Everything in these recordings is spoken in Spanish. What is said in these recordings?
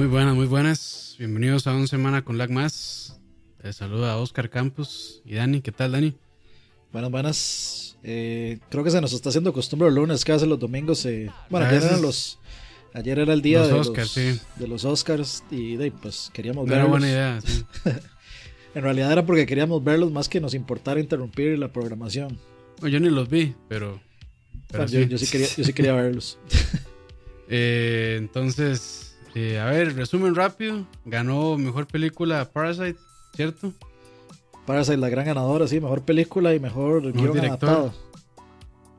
Muy buenas, muy buenas. Bienvenidos a una semana con Lag Más. Les saluda Oscar Campos y Dani. ¿Qué tal, Dani? Buenas, buenas. Eh, creo que se nos está haciendo costumbre los lunes, que hace los domingos. Eh, bueno, ayer eran los. Ayer era el día Los de, Oscars, los, sí. de los Oscars y de, pues queríamos No era verlos. buena idea. sí. En realidad era porque queríamos verlos más que nos importara interrumpir la programación. Yo ni los vi, pero. pero Bueno, yo, sí. yo sí quería, yo sí quería verlos. Eh, entonces, eh, a ver, resumen rápido. Ganó mejor película Parasite, ¿cierto? Parasite, la gran ganadora, sí, mejor película y mejor, guion director. adaptado.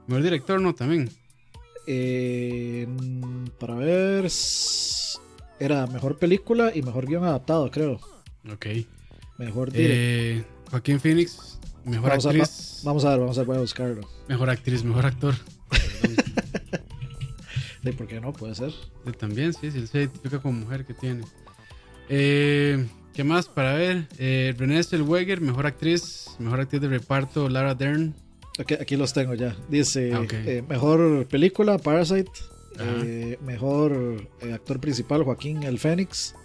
Mejor director, no, también. Eh, mm, para ver. Era mejor película y mejor guion adaptado, creo. Ok. Mejor director. Eh, Joaquín Phoenix, mejor Vamos a- actriz. Vamos a ver, vamos a ver, voy a buscarlo. Mejor actriz, mejor actor. De por qué no, puede ser. Eh, También, sí, sí, se identifica como mujer que tiene. Eh, ¿Qué más para ver? Eh, Renée Zellweger, mejor actriz, mejor actriz de reparto, Lara Dern. Aquí, aquí los tengo ya. Dice: Ah, eh, Mejor película, Parasite. Eh, mejor actor principal, Joaquín El Fénix.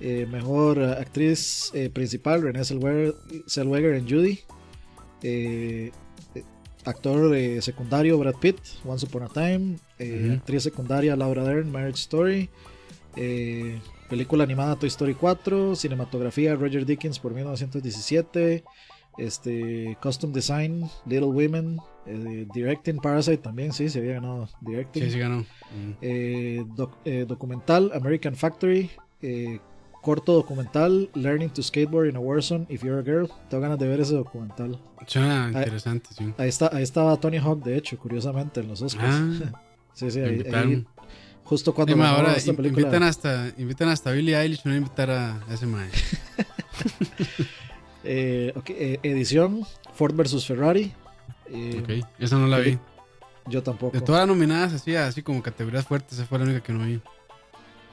Mejor actriz principal, Renée Zellweger, Zellweger en Judy. Actor eh, secundario, Brad Pitt, Once Upon a Time. Eh. Actriz secundaria, Laura Dern, Marriage Story. Eh, película animada, Toy Story 4. Cinematografía, Roger Dickens por 1917. Este, Costume Design, Little Women. eh, directing, Parasite también, sí, se había ganado Directing. Sí, sí ganó. Eh, doc- documental American Factory, corto documental Learning to Skateboard in a Warzone If You're a Girl. Tengo ganas de ver ese documental. Suena interesante, sí. Ahí, está, ahí estaba Tony Hawk, de hecho, curiosamente, en los Oscars. Ah, sí, sí, ahí, ahí, justo cuando ganó ahora esta película. invitan hasta, invitan hasta Billie Eilish, no invitar a, ese mae. Eh, ok, eh, edición Ford vs Ferrari. Eh, Ok, esa no la vi. Yo tampoco. De todas las nominadas, así, así como categorías fuertes, esa fue la única que no vi.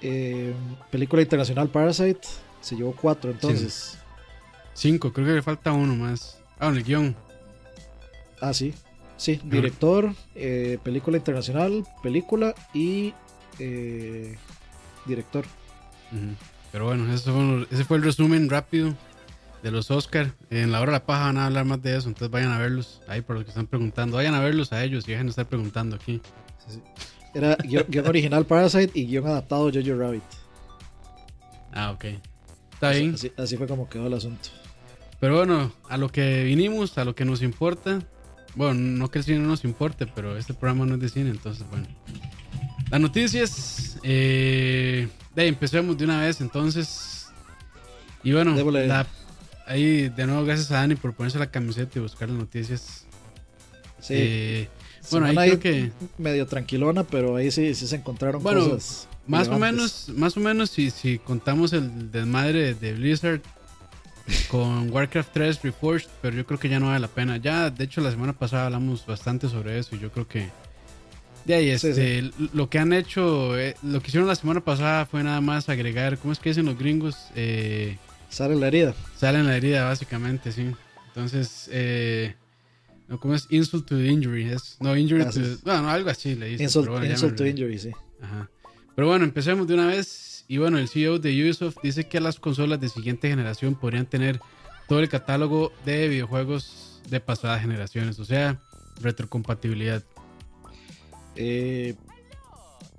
Eh, película internacional Parasite. Se llevó cuatro entonces. Cinco, creo que le falta uno más. Ah, en el guion. Ah, sí. Sí, director, eh, película internacional, película y eh, director. Pero bueno, eso fue ese fue el resumen rápido de los Oscar. En la hora de la paja van a hablar más de eso, entonces vayan a verlos ahí por los que están preguntando. Vayan a verlos a ellos y dejen de estar preguntando aquí. Sí, sí. Era guion, guion original Parasite y guion adaptado Jojo Rabbit. Ah, ok. Está bien. Así, así fue como quedó el asunto. Pero bueno, a lo que vinimos, a lo que nos importa. Bueno, no que el cine no nos importe, pero este programa no es de cine, entonces bueno. Las noticias. Eh, de ahí, empecemos de una vez, entonces. Y bueno, la- ahí de nuevo gracias a Dani por ponerse la camiseta y buscar las noticias. Sí. Eh, bueno, ahí creo que medio tranquilona, pero ahí sí, sí se encontraron Bueno, cosas. más o menos, más o menos si, si contamos el desmadre de Blizzard con Warcraft 3 Reforged, pero yo creo que ya no vale la pena. Ya, de hecho, la semana pasada hablamos bastante sobre eso y yo creo que de ahí Sí, este, lo que han hecho, eh, lo que hicieron la semana pasada fue nada más agregar, ¿cómo es que dicen los gringos? Eh, Sale la herida. sale en la herida, básicamente, sí. Entonces, eh, no, ¿cómo es? Insult to injury, es, no, injury Así to, bueno, algo así le dicen. Insult, bueno, to injury, sí. Ajá. Pero bueno, empecemos de una vez. Y bueno, el CEO de Ubisoft dice que las consolas de siguiente generación podrían tener todo el catálogo de videojuegos de pasadas generaciones, o sea, retrocompatibilidad. Eh,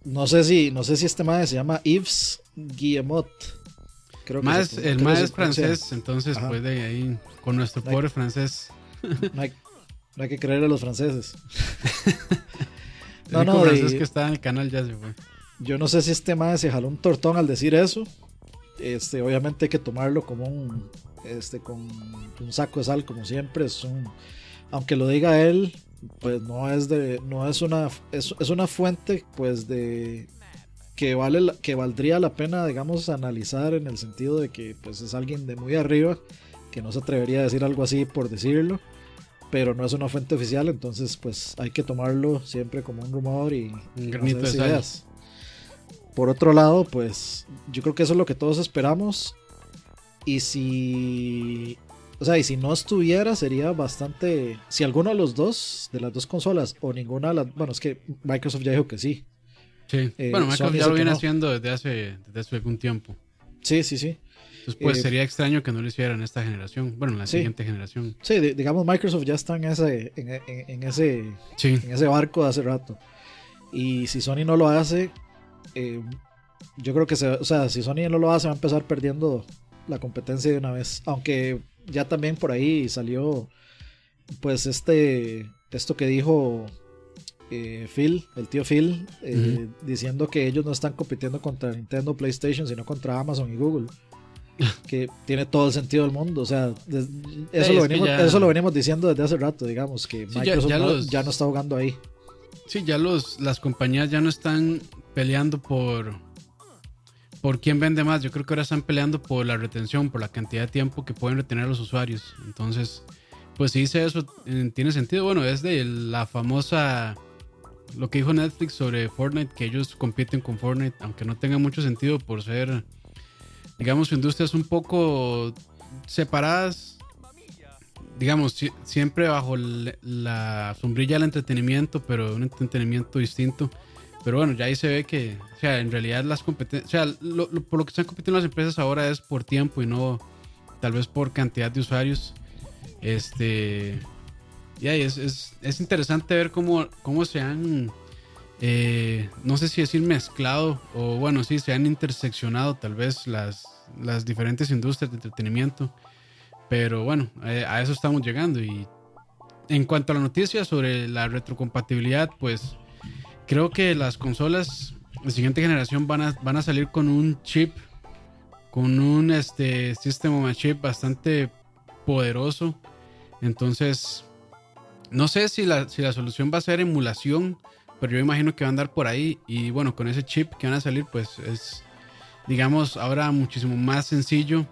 no sé si no sé si este madre se llama Yves Guillemot. Creo que Más, se- el más es francés, entonces Ajá. pues de ahí con nuestro No hay- pobre francés. No hay, no hay que creer a los franceses. El No, único no, francés y- que está en el canal ya se fue. Yo no sé si este madre se jaló un tortón al decir eso. Este, obviamente hay que tomarlo como un este con un saco de sal como siempre, es un aunque lo diga él, pues no es de no es una es, es una fuente pues de que vale la- que valdría la pena digamos analizar en el sentido de que pues es alguien de muy arriba que no se atrevería a decir algo así por decirlo pero no es una fuente oficial entonces pues hay que tomarlo siempre como un rumor y, y no ideas. por otro lado pues yo creo que eso es lo que todos esperamos y si o sea, y si no estuviera, sería bastante. Si alguno de los dos, de las dos consolas, o ninguna de las. Bueno, es que Microsoft ya dijo que sí. Sí. Eh, bueno, Microsoft Sony ya lo viene haciendo desde hace, desde hace algún tiempo. Sí, sí, sí. Entonces, pues Eh, sería extraño que no lo hiciera en esta generación. Bueno, en la Sí. siguiente generación. Sí, di- digamos Microsoft ya está en ese, en, en- en ese, Sí. en ese barco de hace rato. Y si Sony no lo hace, eh, yo creo que se, o sea, si Sony no lo hace va a empezar perdiendo la competencia de una vez. Aunque ya también por ahí salió, pues este, esto que dijo eh, Phil, el tío Phil, eh, diciendo que ellos no están compitiendo contra Nintendo, PlayStation, sino contra Amazon y Google. Que tiene todo el sentido del mundo. O sea, eso, Sí, lo venimos, ya- eso lo venimos diciendo desde hace rato, digamos, que Sí, Microsoft ya no- los- ya no está jugando ahí. Sí, ya los, las compañías ya no están peleando por, por quién vende más. Yo creo que ahora están peleando por la retención, por la cantidad de tiempo que pueden retener a los usuarios. Entonces, pues si dice eso, eh, tiene sentido. Bueno, es de la famosa, lo que dijo Netflix sobre Fortnite, que ellos compiten con Fortnite, aunque no tenga mucho sentido por ser, digamos, industrias un poco separadas digamos, si- siempre bajo la sombrilla del entretenimiento, pero un entretenimiento distinto. Pero bueno, ya ahí se ve que, o sea, en realidad las competencias, o sea, lo- lo- por lo que están compitiendo las empresas ahora es por tiempo y no tal vez por cantidad de usuarios. Este, y ahí es, es, es interesante ver cómo, cómo se han, eh, no sé si decir mezclado, o bueno, sí, se han interseccionado tal vez las, las diferentes industrias de entretenimiento. Pero bueno, eh, a eso estamos llegando. Y en cuanto a la noticia sobre la retrocompatibilidad, pues creo que las consolas de siguiente generación van a, van a salir con un chip, con un este, System on chip bastante poderoso. Entonces, no sé si la, si la solución va a ser emulación, pero yo imagino que va a andar por ahí. Y bueno, con ese chip que van a salir, pues es, digamos, ahora muchísimo más sencillo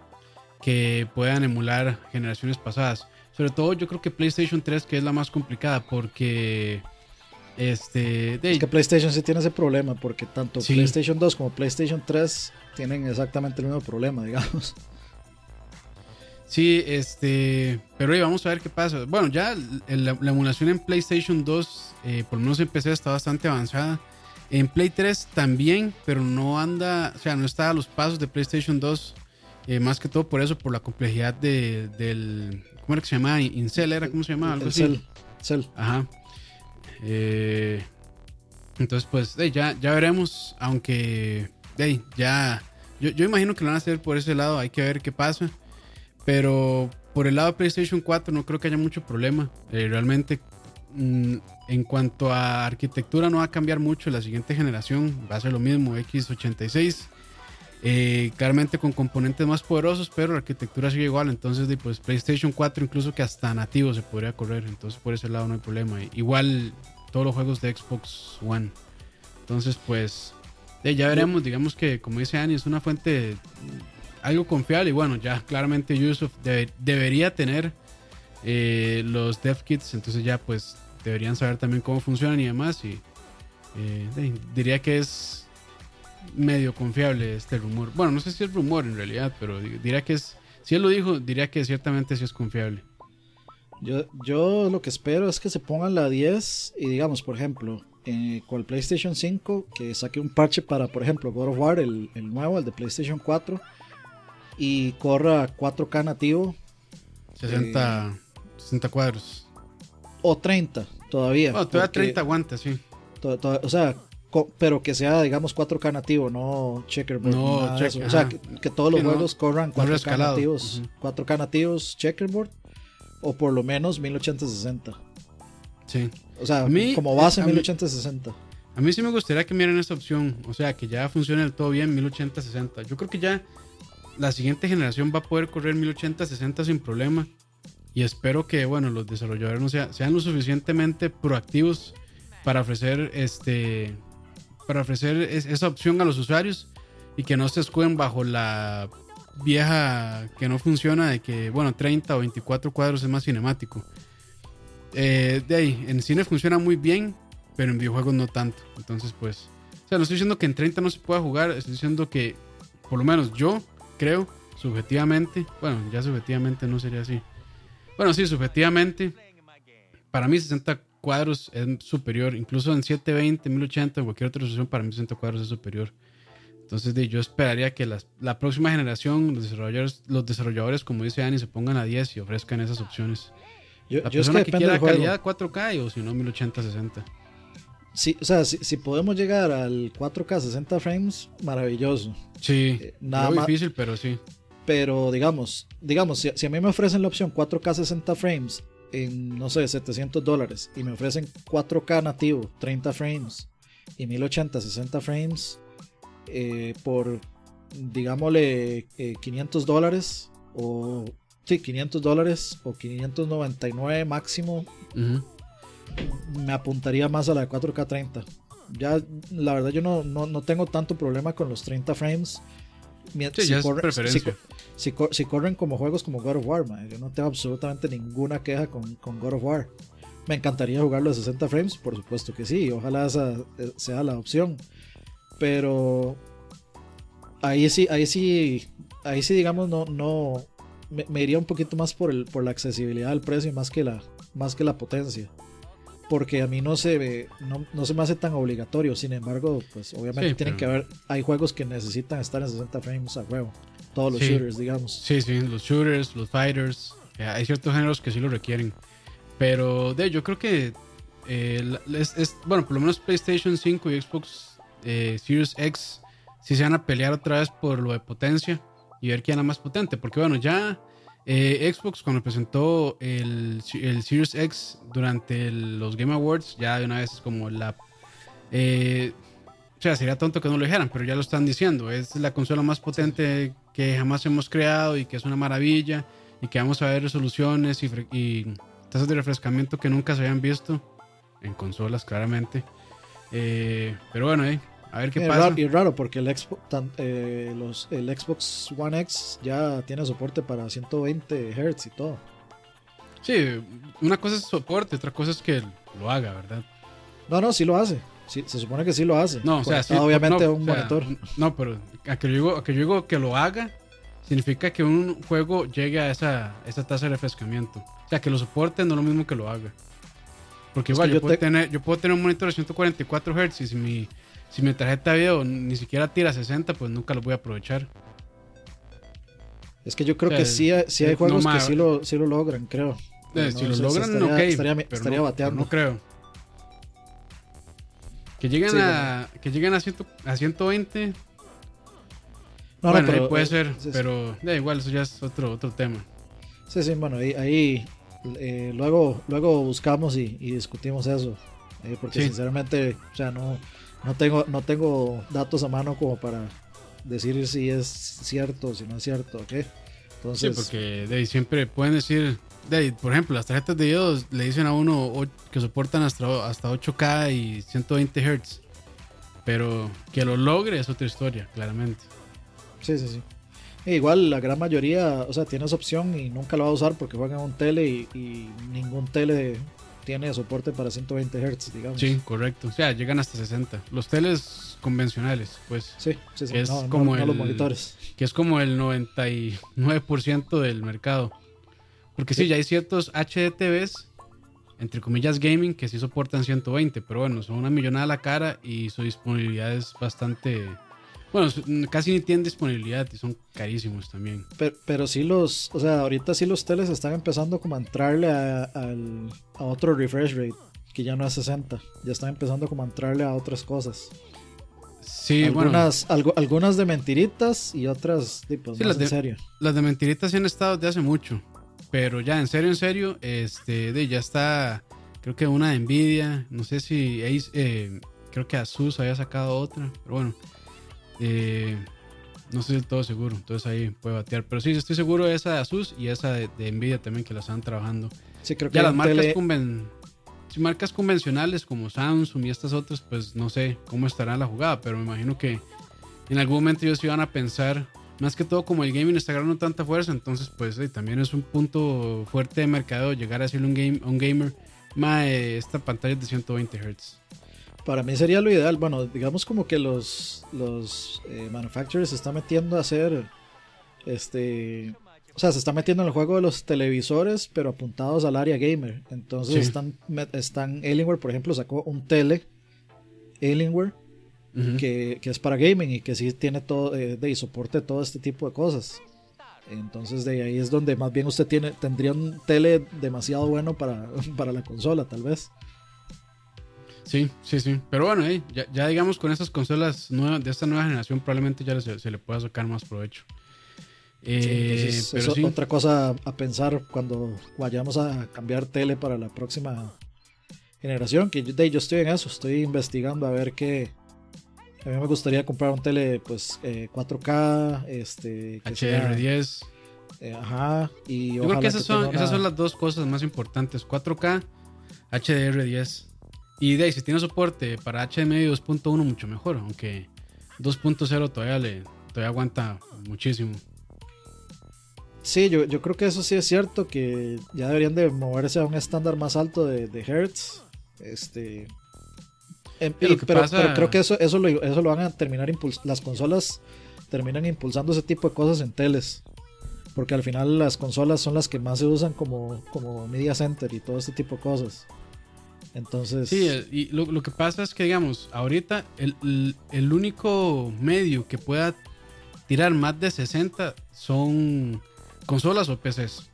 que puedan emular generaciones pasadas. Sobre todo yo creo que PlayStation 3 que es la más complicada porque este de- Es que PlayStation sí tiene ese problema, porque tanto Sí. PlayStation 2 como PlayStation 3 tienen exactamente el mismo problema, digamos. Sí, este, pero vamos a ver qué pasa. Bueno, ya la, la emulación en PlayStation 2 eh, por lo menos en PC está bastante avanzada. En Play 3 también, pero no anda, o sea, no está a los pasos de PlayStation 2. eh, más que todo por eso, por la complejidad de, del. ¿Cómo era que se llama? Incel, ¿era? ¿Cómo se llama? Algo así. Cell, Cell. Ajá. Eh, entonces, pues, eh, ya, ya veremos. Aunque, eh, ya. Yo, yo imagino que lo van a hacer por ese lado. Hay que ver qué pasa. Pero por el lado de PlayStation 4 no creo que haya mucho problema. Eh, realmente, mm, en cuanto a arquitectura, no va a cambiar mucho. La siguiente generación va a ser lo mismo: X86. Eh, claramente con componentes más poderosos, pero la arquitectura sigue igual. Entonces, pues PlayStation 4, incluso que hasta nativo se podría correr. Entonces, por ese lado no hay problema. Igual todos los juegos de Xbox One. Entonces, pues, ya veremos. Digamos que, como dice Ani, es una fuente algo confiable. Y bueno, ya claramente debe- debería tener eh, los dev kits. Entonces, ya pues deberían saber también cómo funcionan y demás. Y eh, diría que es medio confiable este rumor. Bueno, no sé si es rumor en realidad, pero di- diría que es. Si él lo dijo, diría que ciertamente sí es confiable. Yo, yo lo que espero es que se pongan la 10 y digamos, por ejemplo, eh, con el PlayStation 5, que saque un parche para, por ejemplo, God of War, el, el nuevo, el de PlayStation 4, y corra 4K nativo 60, 60 cuadros. o 30 todavía. Bueno, todavía porque 30 aguanta, sí. to- to- o sea, co- pero que sea, digamos, 4K nativo, no checkerboard. No, check-. O sea, que, que todos los Sí, no, juegos corran no 4K rescalado. nativos, Ujú. 4K nativos checkerboard, o por lo menos 1080-60. Sí. O sea, mí- como base a mí- 1080-60. A mí sí me gustaría que miren esta opción. O sea, que ya funcione del todo bien 1080-60. Yo creo que ya la siguiente generación va a poder correr 1080-60 sin problema. Y espero que, bueno, los desarrolladores sean lo suficientemente proactivos para ofrecer este para ofrecer es- esa opción a los usuarios y que no se escuden bajo la vieja que no funciona de que, bueno, 30 o 24 cuadros es más cinemático. Eh, de ahí, en cine funciona muy bien, pero en videojuegos no tanto. Entonces, pues, o sea, no estoy diciendo que en 30 no se pueda jugar, estoy diciendo que, por lo menos yo creo, subjetivamente, bueno, ya subjetivamente no sería así. Bueno, sí, subjetivamente, para mí 60 cuadros es superior. Incluso en 720, 1080, cualquier otra resolución, para mí 60 cuadros es superior. Entonces, yo esperaría que la próxima generación, los desarrolladores, los desarrolladores, como dice Ani, se pongan a 10 y ofrezcan esas opciones. Yo, la persona es que, que quiera calidad 4K o si no 1080, 60. Sí, o sea, si, podemos llegar al 4K 60 frames, maravilloso. Sí, eh, nada más difícil, pero sí. Pero digamos, digamos, si, si, a mí me ofrecen la opción 4K 60 frames en, no sé, 700 dólares y me ofrecen 4K nativo, 30 frames y 1080, 60 frames, eh, por, digámosle, 500 eh, dólares o, sí, 500 dólares o 599 máximo, me apuntaría más a la de 4K30. Ya, la verdad, yo no, no, tengo tanto problema con los 30 frames. si, si, corren como juegos como God of War, yo no tengo absolutamente ninguna queja con, con God of War. Me encantaría jugarlo a 60 frames, por supuesto que sí, ojalá esa eh, sea la opción. Pero ahí sí, ahí sí, ahí sí, digamos, no, no, me, iría un poquito más por, el, por la accesibilidad del precio más que la, más que la potencia. Porque a mí no se, no, no se me hace tan obligatorio. Sin embargo, pues obviamente tienen que haber, hay juegos que necesitan estar en 60 frames a huevo. Todos los shooters, digamos. Sí, sí, los shooters, los fighters. Hay ciertos géneros que sí lo requieren. Pero de, yo creo que eh, es, bueno, por lo menos PlayStation 5 y Xbox eh, Series X si se van a pelear otra vez por lo de potencia y ver quién es más potente. Porque bueno, ya eh, Xbox cuando presentó el, el, Series X durante los Game Awards, ya de una vez es como la... Eh, o sea, sería tonto que no lo dijeran, pero ya lo están diciendo. Es la consola más potente que jamás hemos creado y que es una maravilla y que vamos a ver resoluciones y, tasas de refrescamiento que nunca se habían visto en consolas, claramente. pero bueno, eh, a ver qué pasa. y raro porque el Xbox, eh, los, el Xbox One X ya tiene soporte para 120 Hz y todo. Sí, una cosa es soporte, otra cosa es que lo haga, ¿verdad? No, no, sí lo hace. se supone que sí lo hace. No, o sea, sí, obviamente un monitor. No, pero a que, yo digo, a que yo digo que lo haga, significa que un juego llegue a esa, esa tasa de refrescamiento. O sea, que lo soporte no es lo mismo que lo haga. Porque igual, yo, puedo tener, yo puedo tener un monitor de 144 Hz y si mi si mi tarjeta de video ni siquiera tira 60, pues nunca lo voy a aprovechar. Es que yo creo que sí, sí hay juegos que sí lo, sí lo logran, creo. Eh, si lo logran, ok. Estaría, bateando. No, creo. Que lleguen, a, que lleguen a, 120. No, bueno, pero, ahí puede ser, pero da igual, eso ya es otro, otro tema. Sí, sí, bueno, ahí, ahí eh, luego, luego buscamos y, discutimos eso. Eh, porque sinceramente, o sea, no, no tengo, no tengo datos a mano como para decir si es cierto, o si no es cierto, ¿ok? Entonces, sí, porque de siempre pueden decir, de por ejemplo, las tarjetas de video le dicen a uno que soportan hasta, hasta 8K y 120 Hz, pero que lo logre es otra historia, claramente. Sí, sí, sí. E igual la gran mayoría, o sea, tiene esa opción y nunca lo va a usar porque juegan un tele y, y ningún tele tiene soporte para 120 Hz, digamos. Sí, correcto. O sea, llegan hasta 60. Los teles convencionales, pues. Sí, sí, sí. Es como el, los monitores. Que es como el 99% del mercado. Porque sí. ya hay ciertos HDTVs, entre comillas gaming, que sí soportan 120, pero bueno, son una millonada a la cara y su disponibilidad es bastante bueno, casi ni tienen disponibilidad y son carísimos también. Pero, pero sí los, o sea, ahorita sí los teles están empezando como a entrarle a, otro refresh rate, que ya no es 60. Ya están empezando como a entrarle a otras cosas. Sí, algunas, bueno. algunas de mentiritas y otras tipos sí, las de, en serio. Las de mentiritas sí han estado de hace mucho. Pero ya, en serio, en serio, este, de, ya está, creo que una de Nvidia, no sé si, eh, creo que Asus había sacado otra, pero bueno, eh, no estoy del todo seguro, entonces ahí puede batear. Pero sí, estoy seguro de esa de Asus y esa de, Nvidia también que la están trabajando. Sí, creo que ya las marcas, marcas convencionales como Samsung y estas otras, pues no sé cómo estará la jugada, pero me imagino que en algún momento ellos iban a pensar, más que todo como el gaming está agarrando tanta fuerza, entonces pues también es un punto fuerte de mercado llegar a decirle un, game, un gamer, más esta pantalla es de 120 Hz. Para mí sería lo ideal. Bueno, digamos como que los, los eh, manufacturers se están metiendo a hacer este o sea, se está metiendo en el juego de los televisores, pero apuntados al área gamer. Entonces Sí. están, están, Alienware, por ejemplo, sacó un tele Alienware que, que es para gaming y que sí tiene todo, eh, de, y soporte todo este tipo de cosas. Entonces de ahí es donde más bien usted tiene, tendría un tele demasiado bueno para, para la consola, tal vez. Sí, sí, sí. Pero bueno, eh, ya, ya digamos con esas consolas nuevas, de esta nueva generación probablemente ya se, se le pueda sacar más provecho. Eh, Sí, pero sí, otra cosa a pensar cuando vayamos a cambiar tele para la próxima generación. Que yo, de, yo estoy en eso, estoy investigando a ver qué. A mí me gustaría comprar un tele pues eh, 4K, este, que sea, HDR10. eh, ajá, y Yo creo que esas tenga son, una- esas son las dos cosas más importantes. 4K, HDR10. Y de ahí, si tiene soporte para HDMI 2.1, mucho mejor. Aunque 2.0 todavía, le, todavía aguanta muchísimo. Sí, yo, yo creo que eso sí es cierto, que ya deberían de moverse a un estándar más alto de, de Hertz. Este, em, pero, pasa- pero creo que eso, eso, lo, eso lo van a terminar impulsando. Las consolas terminan impulsando ese tipo de cosas en teles. Porque al final las consolas son las que más se usan como, como media center y todo este tipo de cosas. Entonces, Sí, eh, y lo, lo que pasa es que, digamos, ahorita el, el- el único medio que pueda tirar más de 60 son consolas o PCs.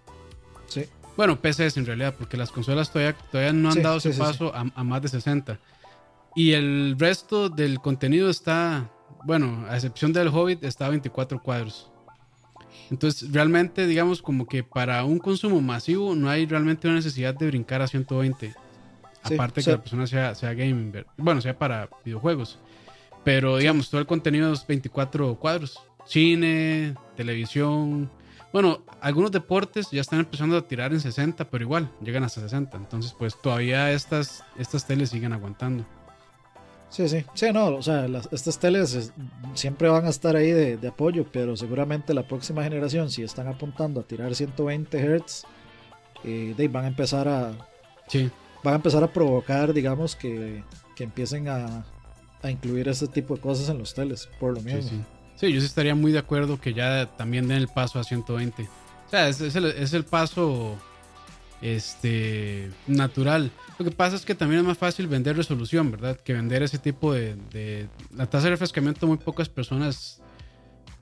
sí. Bueno, PCs en realidad, porque las consolas todavía, todavía no han Sí, dado ese sí, paso A, a más de 60. Y el resto del contenido está, bueno, a excepción del Hobbit, está a 24 cuadros. Entonces, realmente, digamos, como que para un consumo masivo no hay realmente una necesidad de brincar a 120. Sí, Aparte o que la persona sea, sea gaming, bueno, sea para videojuegos. Pero, digamos, todo el contenido es 24 cuadros. Cine, televisión. Bueno, algunos deportes ya están empezando a tirar en 60, pero igual, llegan hasta 60. Entonces, pues todavía estas, estas teles siguen aguantando. Sí, sí, sí, no, o sea, las- estas teles es- siempre van a estar ahí de, de apoyo, pero seguramente la próxima generación, si están apuntando a tirar 120 Hz, eh, van a empezar a Sí, van a empezar a provocar, digamos, que, que empiecen a, a incluir este tipo de cosas en los teles, por lo sí, mismo. sí. Sí, yo sí estaría muy de acuerdo que ya también den el paso a 120. O sea, es, es el, es el paso este natural. Lo que pasa es que también es más fácil vender resolución, ¿verdad? Que vender ese tipo de, de- la tasa de refrescamiento muy pocas personas.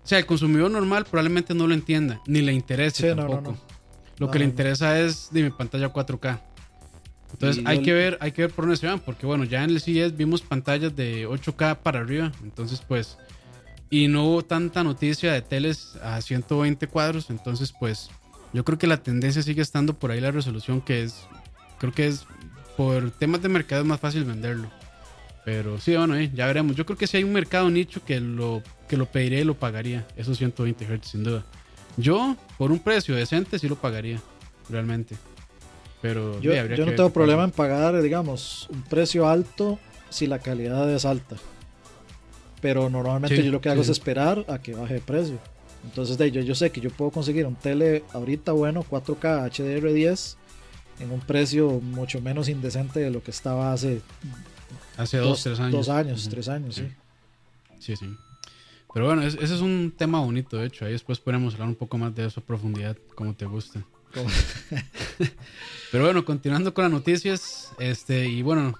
O sea, el consumidor normal probablemente no lo entienda, ni le interese Sí, tampoco. no, no. Lo que le interesa es de mi pantalla 4K. Entonces hay que ver, hay que ver por dónde se van, porque bueno, ya en el CES vimos pantallas de 8K para arriba, entonces pues y no hubo tanta noticia de teles a 120 cuadros, entonces pues yo creo que la tendencia sigue estando por ahí la resolución que es creo que es por temas de mercado es más fácil venderlo. Pero sí, bueno, eh, ya veremos. Yo creo que si hay un mercado nicho que lo que lo pediría y lo pagaría, esos 120 Hz sin duda. Yo por un precio decente sí lo pagaría, realmente. Pero Yo, yo no tengo problema en pagar, digamos, un precio alto si la calidad es alta. Pero normalmente Sí, yo lo que hago sí. es esperar a que baje de precio. Entonces de ahí, yo, sé que yo puedo conseguir un tele ahorita bueno, 4K HDR10, en un precio mucho menos indecente de lo que estaba hace hace dos, dos, tres años. dos años, tres años, sí. Sí, sí. Pero bueno, es- ese es un tema bonito, de hecho. Ahí después podremos hablar un poco más de eso a profundidad, como te gusta. Pero bueno, continuando con las noticias, este, y bueno,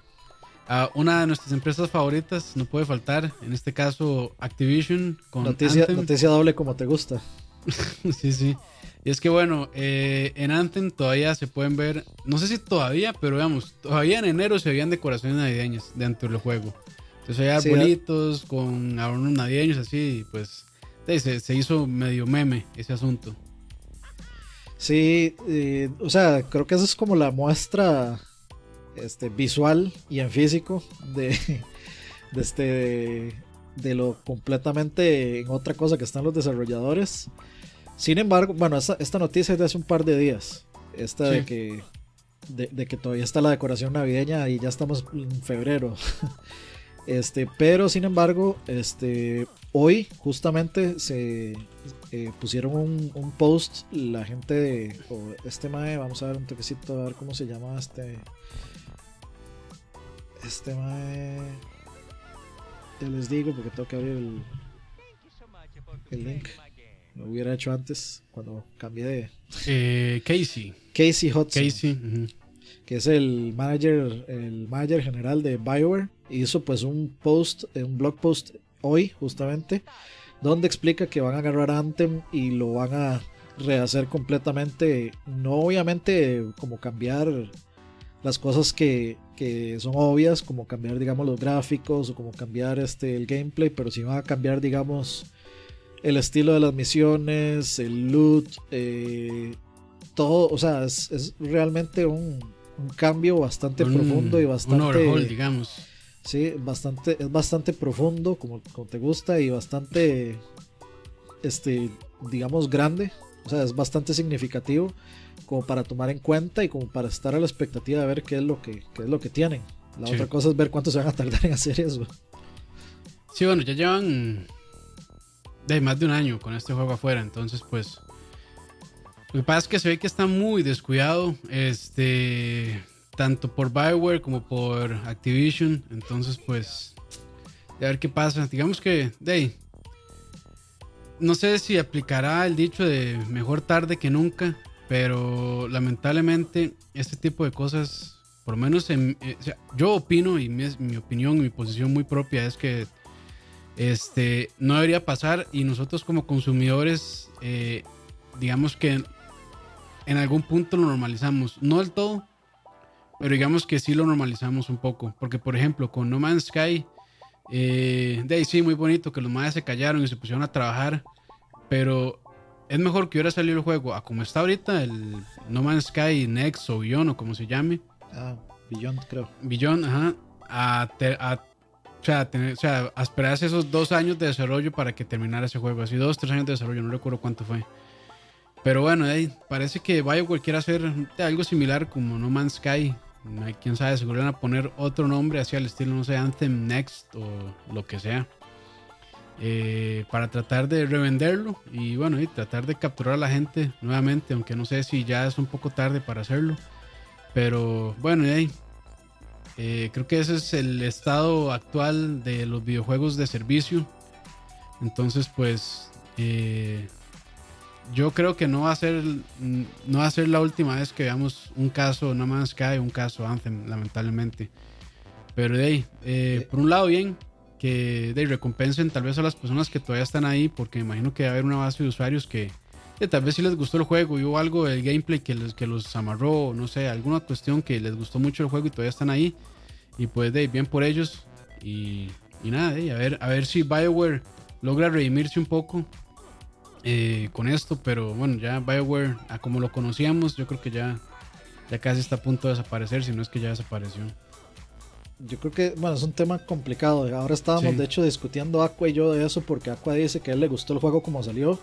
a una de nuestras empresas favoritas no puede faltar, en este caso Activision con Noticia, Anthem. noticia doble como te gusta. sí, sí. Y es que bueno, eh, en Anthem todavía se pueden ver, no sé si todavía, pero veamos, todavía en enero se veían decoraciones navideñas dentro del juego. Entonces había Sí, arbolitos con adornos navideños así, y pues se hizo medio meme ese asunto. Sí, eh, o sea, creo que eso es como la muestra este, visual y en físico de, de, este, de lo completamente en otra cosa que están los desarrolladores. Sin embargo, bueno, esta, esta noticia es de hace un par de días. Esta de que de, de que todavía está la decoración navideña y ya estamos en febrero. Este, pero sin embargo, este, hoy justamente se eh, pusieron un, un post la gente de o este mae, vamos a ver un toquecito a ver cómo se llama este este mae ya les digo porque tengo que abrir el, el link lo hubiera hecho antes cuando cambié de. Eh, Casey. Casey Hudson. Casey. que es el manager, el manager general de BioWare, hizo pues un post, eh, un blog post hoy justamente, donde explica que van a agarrar Anthem y lo van a rehacer completamente, no obviamente como cambiar las cosas que, que son obvias, como cambiar digamos los gráficos o como cambiar este el gameplay, pero sí van a cambiar digamos el estilo de las misiones, el loot, eh, todo, o sea, es, es realmente un, un cambio bastante Un- profundo y Un bastante overhaul, digamos. Sí, bastante es bastante profundo como, como te gusta y bastante este digamos grande, o sea, es bastante significativo como para tomar en cuenta y como para estar a la expectativa de ver qué es lo que qué es lo que tienen. La Sí. otra cosa es ver cuánto se van a tardar en hacer eso. Sí, bueno, ya llevan de más de un año con este juego afuera, entonces pues lo que pasa es que se ve que está muy descuidado, este, tanto por Bioware como por Activision, entonces pues a ver qué pasa. Digamos que, de ahí, no sé si aplicará el dicho de mejor tarde que nunca, pero lamentablemente este tipo de cosas, por lo menos en, eh, yo opino y mi, opinión, mi posición muy propia es que este, no debería pasar y nosotros como consumidores, eh, digamos que en algún punto lo normalizamos, no del todo, pero digamos que sí lo normalizamos un poco, porque por ejemplo con No Man's Sky, eh, de ahí sí, muy bonito que los madres se callaron y se pusieron a trabajar, pero es mejor que hubiera salido el juego a como está ahorita, el No Man's Sky Next o Beyond o como se llame, Ah, Beyond creo. Billón, ajá, a, te- a- o sea, tener, o sea, a esperarse esos dos años de desarrollo para que terminara ese juego. Así, dos, tres años de desarrollo, no recuerdo cuánto fue. Pero bueno, ahí, parece que BioWare quiere hacer algo similar como No Man's Sky. Quién sabe, seguro van a poner otro nombre hacia el estilo, no sé, Anthem Next o lo que sea. eh, para tratar de revenderlo y bueno, y tratar de capturar a la gente nuevamente, aunque no sé si ya es un poco tarde para hacerlo. Pero bueno, y ahí, eh, creo que ese es el estado actual de los videojuegos de servicio. Entonces, pues, eh, yo creo que no va a ser no va a ser la última vez que veamos un caso No Man's Sky, un caso Anthem, lamentablemente. Pero de ahí, eh, por un lado bien que de recompensen tal vez a las personas que todavía están ahí, porque me imagino que va a haber una base de usuarios que eh, tal vez sí les gustó el juego y hubo algo del gameplay que, les, que los amarró, no sé, alguna cuestión que les gustó mucho el juego y todavía están ahí. Y pues de ahí, bien por ellos. Y, y nada, de a, ver, a ver si Bioware logra redimirse un poco eh, con esto. Pero bueno, ya Bioware, a como lo conocíamos, yo creo que ya, ya casi está a punto de desaparecer, si no es que ya desapareció. Yo creo que, bueno, es un tema complicado. Ahora estábamos, Sí. de hecho, discutiendo Aqua y yo de eso, porque Aqua dice que a él le gustó el juego como salió.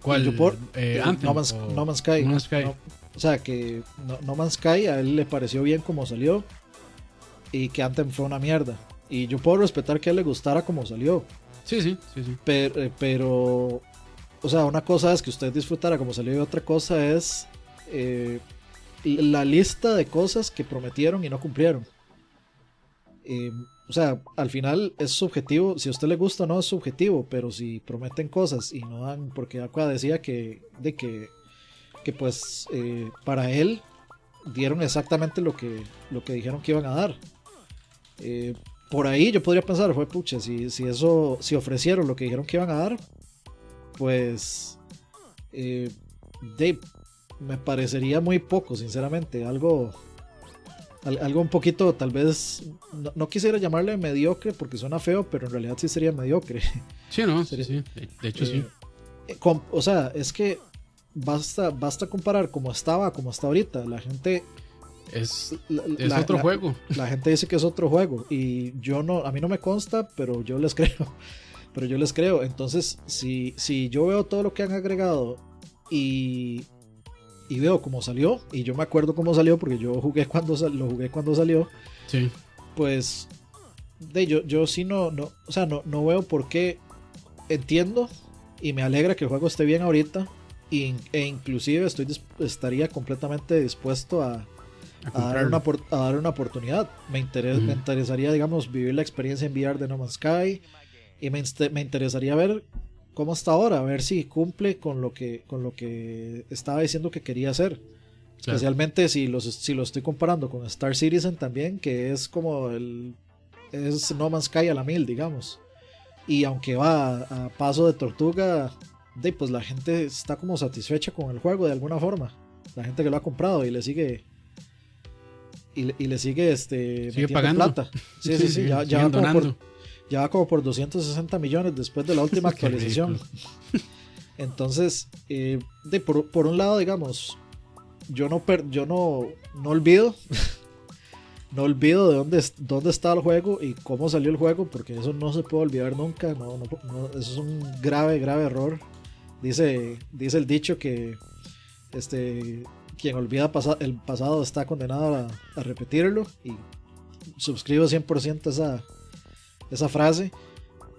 ¿Cuál? Yo por- Eh, Eh, Anthem no, Man's, No Man's Sky. No Man's Sky. No, o sea, que no, Man's Sky a él le pareció bien como salió y que Anthem fue una mierda. Y yo puedo respetar que a él le gustara como salió, Sí, sí, sí, sí. pero, pero o sea, una cosa es que usted disfrutara como salió y otra cosa es eh, la lista de cosas que prometieron y no cumplieron. O sea, al final es subjetivo, si a usted le gusta o no es subjetivo, pero si prometen cosas y no dan, porque Aqua decía que, de que, que pues eh, para él dieron exactamente lo que, lo que dijeron que iban a dar. Eh, por ahí yo podría pensar, fue pucha, si, si eso, si ofrecieron lo que dijeron que iban a dar, pues eh, de- me parecería muy poco, sinceramente, algo al- algo un poquito, tal vez, no, no quisiera llamarle mediocre porque suena feo, pero en realidad sí sería mediocre. Sí, no, Sería- sí. De, hecho, sí. Eh, eh, o sea, es que basta, basta comparar como estaba, como está ahorita. La gente, Es, la, es la- otro la- juego. la gente dice que es otro juego y yo no, a mí no me consta, pero yo les creo. Pero yo les creo. Entonces, si, si yo veo todo lo que han agregado y, y veo cómo salió, y yo me acuerdo cómo salió porque yo jugué cuando lo jugué cuando salió, Sí. pues de yo, yo sí no, no, o sea, no, no veo por qué entiendo y me alegra que el juego esté bien ahorita y- e inclusive estoy estaría completamente dispuesto a, A a dar, una, a dar una oportunidad. Me, interes- Ujú. me interesaría, digamos, vivir la experiencia en VR de No Man's Sky y me, me interesaría ver cómo está ahora, a ver si cumple con lo que, con lo que estaba diciendo que quería hacer. Especialmente si, los, si lo estoy comparando con Star Citizen también, que es como el. Es No Man's Sky a la mil, digamos. Y aunque va a, paso de tortuga, de, pues la gente está como satisfecha con el juego de alguna forma. La gente que lo ha comprado y le sigue. Y, le sigue este. Sigue pagando. plata. Sí, sí, sí. ya, ya, va como por, ya, va como por, 260 millones después de la última actualización. Entonces, eh, de, por, por un lado, digamos, yo no, yo no, no olvido. no olvido de dónde, dónde está el juego y cómo salió el juego, porque eso no se puede olvidar nunca. No, eso es un grave, grave error. Dice, dice el dicho que este, quien olvida el pasado está condenado a, a repetirlo. Y suscribo 100% esa, esa frase.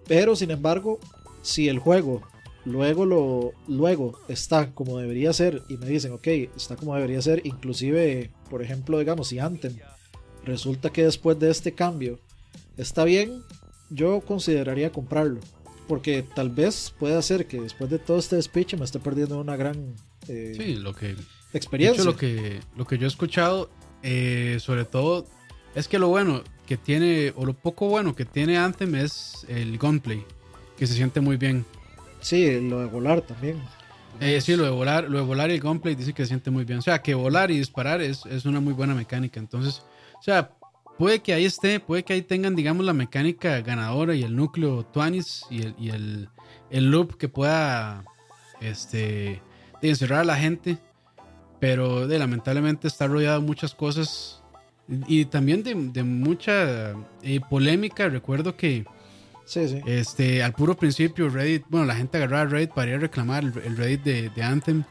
Pero sin embargo, si el juego luego lo luego está como debería ser y me dicen, ok, está como debería ser, inclusive, por ejemplo, digamos, si Anthem resulta que después de este cambio está bien, yo consideraría comprarlo. Porque tal vez pueda ser que después de todo este speech me esté perdiendo una gran eh, lo que, experiencia. lo que, lo que yo he escuchado, eh, sobre todo, es que lo bueno que tiene, o lo poco bueno que tiene Anthem es el gunplay, que se siente muy bien. Sí, lo de volar también. Eh, sí, lo de volar, lo de volar y el gunplay dice que se siente muy bien. O sea, que volar y disparar es, una muy buena mecánica. Entonces, o sea, puede que ahí esté, puede que ahí tengan, digamos, la mecánica ganadora y el núcleo Tuanis y el, y el, el loop que pueda este, de encerrar a la gente. Pero de, lamentablemente está rodeado de muchas cosas y, también de, mucha eh, polémica. Recuerdo que este, al puro principio, Reddit, bueno, la gente agarraba Reddit para ir a reclamar el, Reddit de, Anthem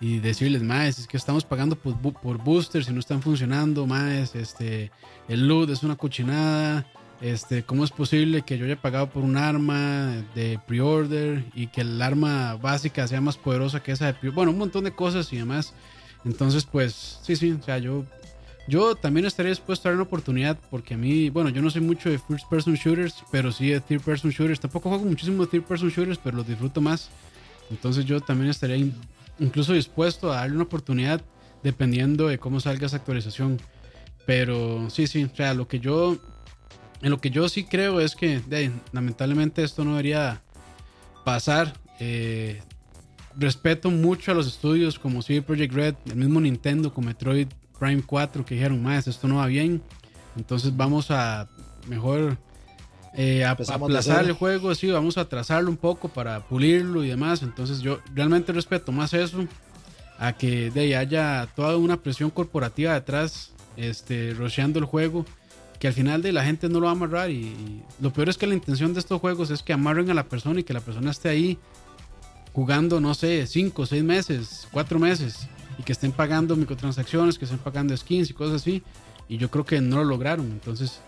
y decirles, más, es que estamos pagando por, boosters y no están funcionando, más, este, el loot es una cochinada, este, ¿cómo es posible que yo haya pagado por un arma de pre-order y que el arma básica sea más poderosa que esa de pre Bueno, un montón de cosas y demás. Entonces, pues, sí, sí, o sea, yo yo también estaría dispuesto a dar una oportunidad porque a mí, bueno, yo no soy mucho de first person shooters, pero sí de third person shooters. Tampoco juego muchísimo de third person shooters, pero los disfruto más. Entonces yo también estaría incluso dispuesto a darle una oportunidad dependiendo de cómo salga esa actualización. Pero sí, sí, o sea, lo que yo, en lo que yo sí creo es que lamentablemente esto no debería pasar. Eh, respeto mucho a los estudios como CD Projekt Red, el mismo Nintendo con Metroid Prime 4 que dijeron, más esto no va bien, entonces vamos a mejor eh, aplazar el juego, sí, vamos a atrasarlo un poco para pulirlo y demás. Entonces yo realmente respeto más eso a que de haya toda una presión corporativa detrás, este, rocheando el juego, que al final de la gente no lo va a amarrar. Y, lo peor es que la intención de estos juegos es que amarren a la persona y que la persona esté ahí jugando, no sé, 5, 6 meses, 4 meses y que estén pagando microtransacciones, que estén pagando skins y cosas así. Y yo creo que no lo lograron. Entonces,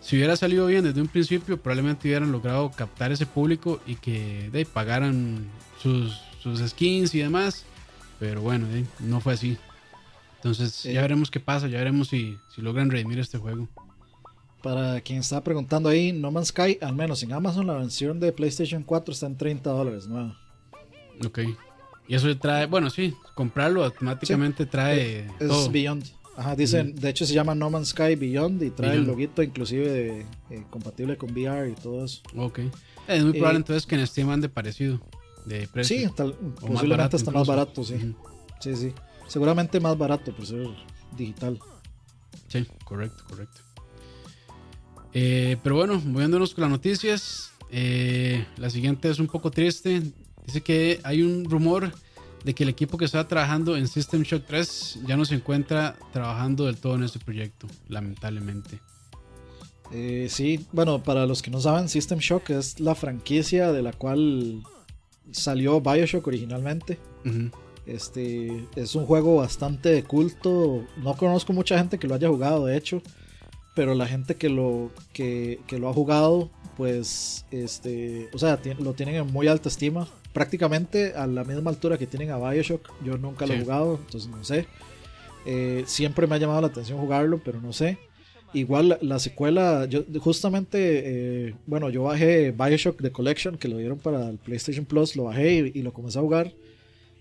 si hubiera salido bien desde un principio, probablemente hubieran logrado captar ese público y que de, pagaran sus, sus, skins y demás. Pero bueno, no fue así. Entonces, ya veremos qué pasa, ya veremos si, si logran redimir este juego. Para quien está preguntando ahí, No Man's Sky, al menos en Amazon, la versión de PlayStation 4 está en 30 dólares nueva. Ok. Y eso trae, bueno, sí, comprarlo automáticamente trae. Es, todo. Beyond. Ajá, dicen, de hecho se llama No Man's Sky Beyond y trae el loguito inclusive eh, compatible con VR y todo eso. Ok. Es muy probable eh, entonces que en Steam ande parecido de precio. Sí, posiblemente está más barato, sí. Sí, sí. Seguramente más barato por ser digital. Sí, correcto, correcto. Eh, pero bueno, moviéndonos con las noticias. la siguiente es un poco triste. Dice que hay un rumor de que el equipo que está trabajando en System Shock 3 ya no se encuentra trabajando del todo en este proyecto, lamentablemente. Eh, sí, bueno, para los que no saben, System Shock es la franquicia de la cual salió Bioshock originalmente. Este es un juego bastante de culto. No conozco mucha gente que lo haya jugado, de hecho, pero la gente que lo, que, que lo ha jugado, pues, este, o sea, lo tienen en muy alta estima prácticamente a la misma altura que tienen a Bioshock. Yo nunca lo he jugado, entonces no sé. Eh, siempre me ha llamado la atención jugarlo, pero no sé. Igual la, secuela, yo justamente, eh, bueno, yo bajé Bioshock The Collection, que lo dieron para el PlayStation Plus, lo bajé y, lo comencé a jugar.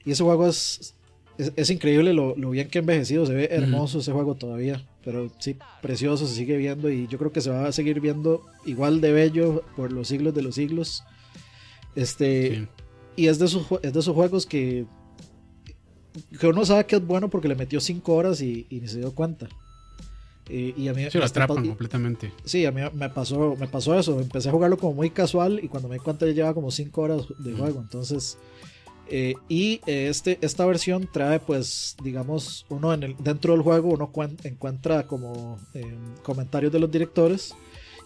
Y ese juego es, es, increíble lo, bien que ha envejecido, se ve hermoso ese juego todavía, pero sí, precioso, se sigue viendo y yo creo que se va a seguir viendo igual de bello por los siglos de los siglos. Este, Y es de, esos, es de esos juegos que, que uno sabe que es bueno porque le metió 5 horas y, y ni se dio cuenta. Y, a mí lo atrapan completamente. Sí, a mí me pasó, me pasó eso. Empecé a jugarlo como muy casual y cuando me di cuenta ya llevaba como 5 horas de juego. Entonces, eh, y eh, este, esta versión trae, pues, digamos, uno en el, dentro del juego, uno encuentra como comentarios de los directores.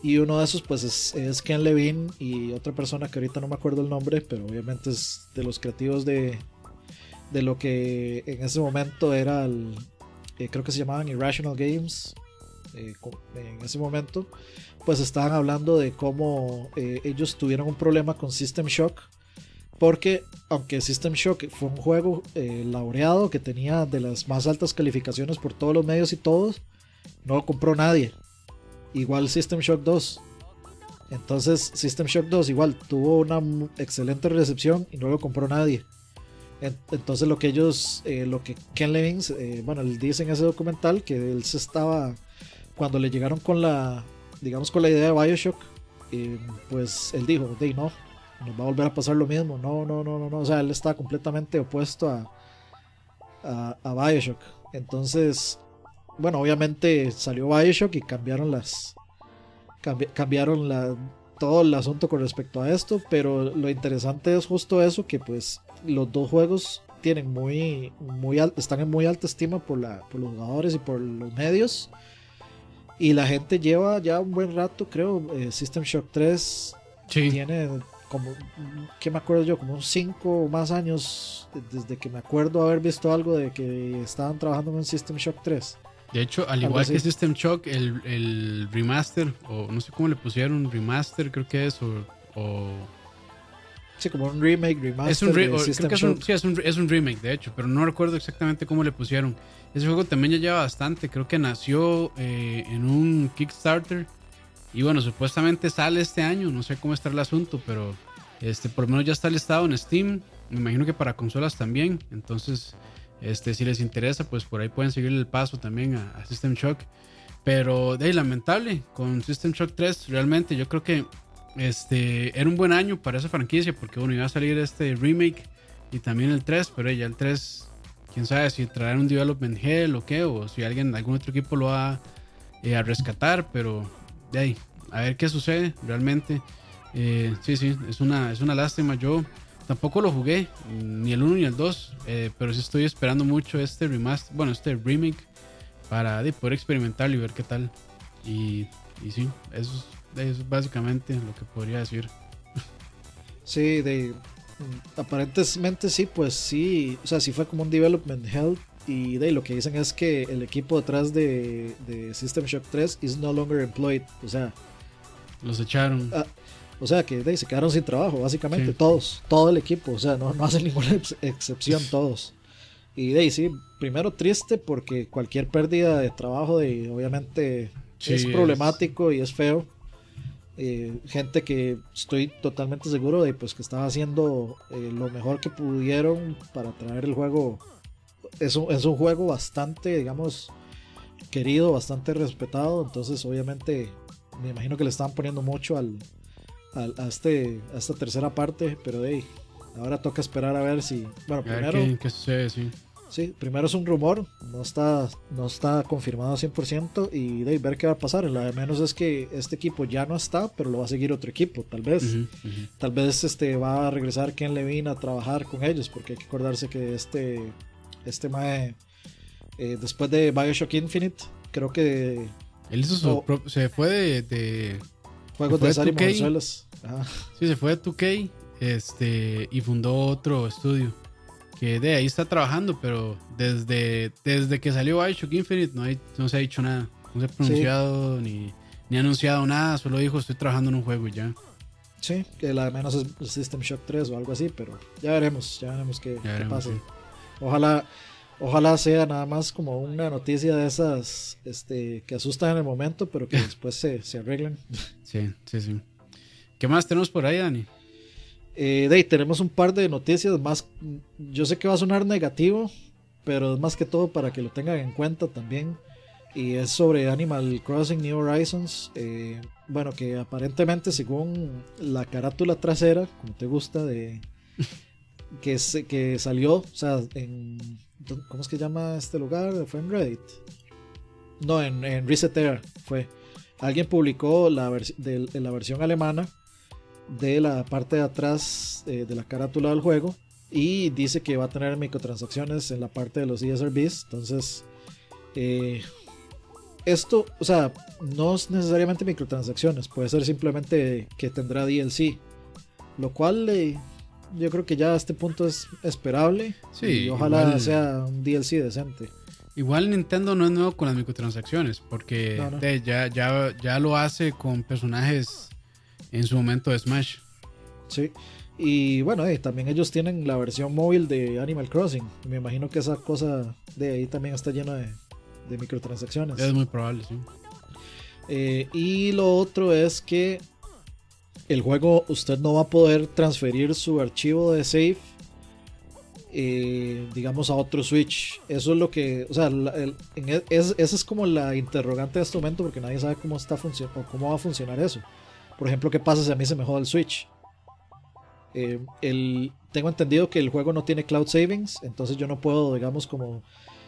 Y uno de esos, pues, es, Ken Levine y otra persona que ahorita no me acuerdo el nombre, pero obviamente es de los creativos de, de lo que en ese momento era el, eh, creo que se llamaban Irrational Games, eh, en ese momento, pues estaban hablando de cómo eh, ellos tuvieron un problema con System Shock. Porque aunque System Shock fue un juego laureado que tenía de las más altas calificaciones por todos los medios y todos, no lo compró nadie. Igual System Shock 2. Entonces System Shock 2 igual tuvo una excelente recepción y no lo compró nadie. Entonces lo que ellos, lo que Ken Levins, bueno, él dice en ese documental que él se estaba cuando le llegaron con la, digamos, con la idea de Bioshock, eh, pues él dijo, de no, nos va a volver a pasar lo mismo. No, no, no, no, no. O sea, él está completamente opuesto a, a, Bioshock. Entonces, bueno, obviamente salió Bioshock y cambiaron las. cambiaron la, todo el asunto con respecto a esto. Pero lo interesante es justo eso: que pues los dos juegos tienen muy. muy están en muy alta estima por, la, por los jugadores y por los medios. Y la gente lleva ya un buen rato, creo. Eh, System Shock 3 tiene como, ¿qué me acuerdo yo? Como 5 o más años desde que me acuerdo haber visto algo de que estaban trabajando en System Shock 3. De hecho, al igual que System Shock, el, el, remaster, o no sé cómo le pusieron, remaster creo que es, o Sí, como un remake, remaster. Es un, sí, es un, es un, remake, de hecho, pero no recuerdo exactamente cómo le pusieron. Ese juego también ya lleva bastante, creo que nació eh, en un Kickstarter. Y bueno, supuestamente sale este año, no sé cómo está el asunto, pero este, por lo menos ya está listado en Steam. Me imagino que para consolas también. Entonces, este, si les interesa, pues por ahí pueden seguir el paso también a, System Shock. Pero de ahí, lamentable, con System Shock 3, realmente yo creo que este, era un buen año para esa franquicia porque bueno, iba a salir este remake y también el 3, pero ya el 3, quién sabe si traer un development hell o qué, o si alguien, algún otro equipo lo va eh, a rescatar, pero de ahí, a ver qué sucede realmente. Eh, sí, sí, es una, es una lástima. Yo tampoco lo jugué, ni el 1 ni el 2, eh, pero sí estoy esperando mucho este remaster, bueno, este remake para poder experimentarlo y ver qué tal. Y, y sí, eso es es básicamente lo que podría decir. Sí, de aparentemente sí, pues sí, o sea, sí fue como un development hell y de lo que dicen es que el equipo detrás de, System Shock 3 is no longer employed, o sea, los echaron. Ah, o sea, que de, se quedaron sin trabajo, básicamente, todos, todo el equipo, o sea, no, no hacen ninguna excepción todos. Y de sí, primero triste porque cualquier pérdida de trabajo de, obviamente es problemático y es feo. Eh, gente que estoy totalmente seguro de pues que estaba haciendo eh, lo mejor que pudieron para traer el juego. Es un, es un juego bastante, digamos, querido, bastante respetado. Entonces, obviamente, me imagino que le estaban poniendo mucho al, a, este, a esta tercera parte. Pero de ahora toca esperar a ver si. Bueno, primero. qué sucede, sí. Sí, primero es un rumor, no está, no está confirmado 100% y de ver qué va a pasar. Lo de menos es que este equipo ya no está, pero lo va a seguir otro equipo, tal vez. Tal vez este, va a regresar Ken Levine a trabajar con ellos, porque hay que acordarse que este, este Mae, eh, después de Bioshock Infinite, creo que... Él hizo su se fue de... juegos de azar y Sí, se fue de 2K este, y fundó otro estudio que de ahí está trabajando, pero desde, desde que salió Bioshock Infinite no, hay, no se ha dicho nada. No se ha pronunciado ni, ni anunciado nada, solo dijo estoy trabajando en un juego y ya. Sí, que la de menos es System Shock 3 o algo así, pero ya veremos, ya veremos qué, pasa. Ojalá, ojalá sea nada más como una noticia de esas este, que asustan en el momento, pero que después se, se arreglan. Sí, sí, sí. ¿Qué más tenemos por ahí, Dani? Eh, de ahí tenemos un par de noticias más. Yo sé que va a sonar negativo, pero es más que todo para que lo tengan en cuenta también. Y es sobre Animal Crossing New Horizons. Eh, bueno, que aparentemente, según la carátula trasera, como te gusta, de que, se, que salió, o sea, en. ¿Cómo es que llama este lugar? ¿Fue en Reddit? No, en, en Reset Air fue. Alguien publicó la, de, la versión alemana de la parte de atrás eh, de la carátula del juego y dice que va a tener microtransacciones en la parte de los ESRBs. Entonces, eh, esto, o sea, no es necesariamente microtransacciones, puede ser simplemente que tendrá DLC, lo cual eh, yo creo que ya a este punto es esperable. Sí, y ojalá sea un DLC decente. Igual Nintendo no es nuevo con las microtransacciones, porque ya, ya, ya lo hace con personajes en su momento de Smash. Sí. Y bueno, eh, también ellos tienen la versión móvil de Animal Crossing. Me imagino que esa cosa de ahí también está llena de, microtransacciones. Es muy probable, sí. Eh, y lo otro es que el juego usted no va a poder transferir su archivo de save eh, digamos a otro Switch. Eso es lo que, o sea, e, esa es como la interrogante de este momento porque nadie sabe cómo está o cómo va a funcionar eso. Por ejemplo, ¿qué pasa si a mí se me joda el Switch? Eh, tengo entendido que el juego no tiene cloud savings, entonces yo no puedo, digamos, como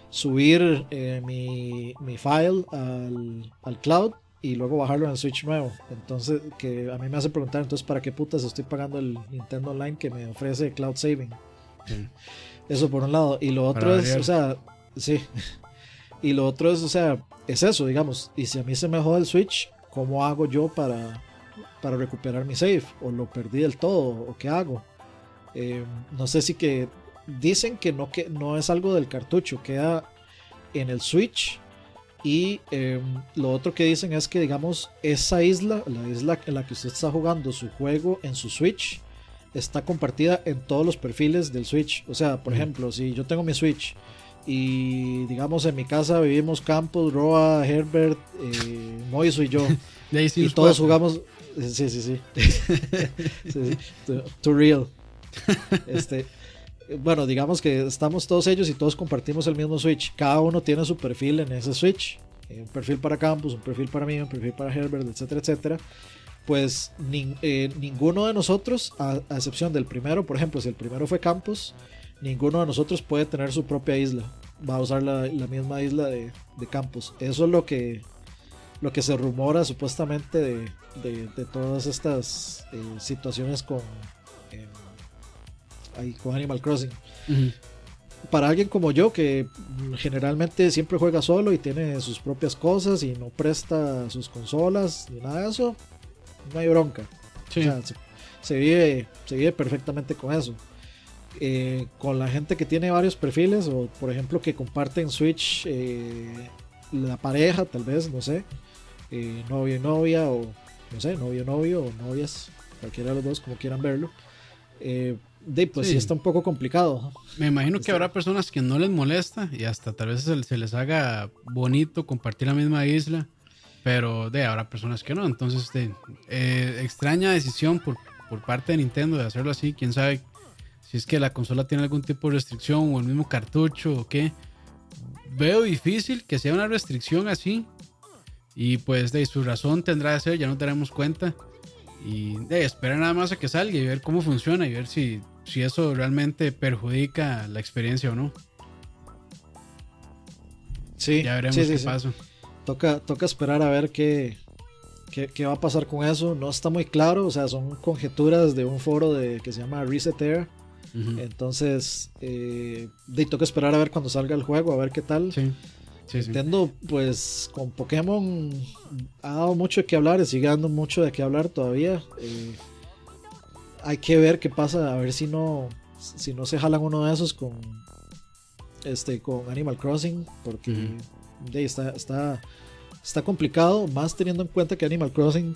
subir eh, mi, mi, file al, al, cloud y luego bajarlo en el Switch nuevo. Entonces, que a mí me hace preguntar, entonces, ¿para qué putas estoy pagando el Nintendo Online que me ofrece cloud saving? Eso por un lado. Y lo otro es, o sea, sí. Y lo otro es, o sea, es eso, digamos. Y si a mí se me joda el Switch, ¿cómo hago yo para para recuperar mi save o lo perdí del todo o qué hago. Eh, no sé si que dicen que no, que no es algo del cartucho, queda en el Switch. Y eh, lo otro que dicen es que, digamos, esa isla, la isla en la que usted está jugando su juego en su Switch, está compartida en todos los perfiles del Switch. O sea, por ejemplo, si yo tengo mi Switch y, digamos, en mi casa vivimos Campos, Roa, Herbert, eh, Moiso y yo, y todos jugamos, Sí, sí, sí. sí, Too, real. Este, bueno, digamos que estamos todos ellos y todos compartimos el mismo Switch. Cada uno tiene su perfil en ese Switch. Eh, un perfil para Campus, un perfil para mí, un perfil para Herbert, etcétera, etcétera. Pues eh, ninguno de nosotros, a, excepción del primero, por ejemplo, si el primero fue Campus, ninguno de nosotros puede tener su propia isla. Va a usar la, misma isla de, de Campus. Eso es lo que lo que se rumora supuestamente de, de, todas estas eh, situaciones con, eh, con Animal Crossing. Para alguien como yo, que generalmente siempre juega solo y tiene sus propias cosas y no presta sus consolas ni nada de eso, no hay bronca. se, vive, se vive perfectamente con eso. Eh, con la gente que tiene varios perfiles o por ejemplo que comparten Switch la pareja tal vez no sé eh, novio y novia, o no sé, novio novio, o novias, cualquiera de los dos, como quieran verlo. De, pues sí. está un poco complicado. Me imagino que habrá personas que no les molesta y hasta tal vez se, les haga bonito compartir la misma isla, pero de habrá personas que no. Entonces, de, eh, extraña decisión por, por parte de Nintendo de hacerlo así. Quién sabe si es que la consola tiene algún tipo de restricción o el mismo cartucho o qué. Veo difícil que sea una restricción así y pues de su razón tendrá de ser, ya no tenemos cuenta. Y de esperar nada más a que salga y ver cómo funciona y ver si, si eso realmente perjudica la experiencia o no. Sí, ya veremos qué pasa. Toca, toca esperar a ver qué, qué, va a pasar con eso. No está muy claro, o sea, son conjeturas de un foro de, que se llama Reset Air. Entonces, eh, toca esperar a ver cuando salga el juego, a ver qué tal. Sí. Nintendo, pues con Pokémon ha dado mucho de qué hablar y sigue dando mucho de qué hablar todavía. Eh, hay que ver qué pasa, a ver si no, si no se jalan uno de esos con, este, con Animal Crossing, porque está, está, está complicado, más teniendo en cuenta que Animal Crossing,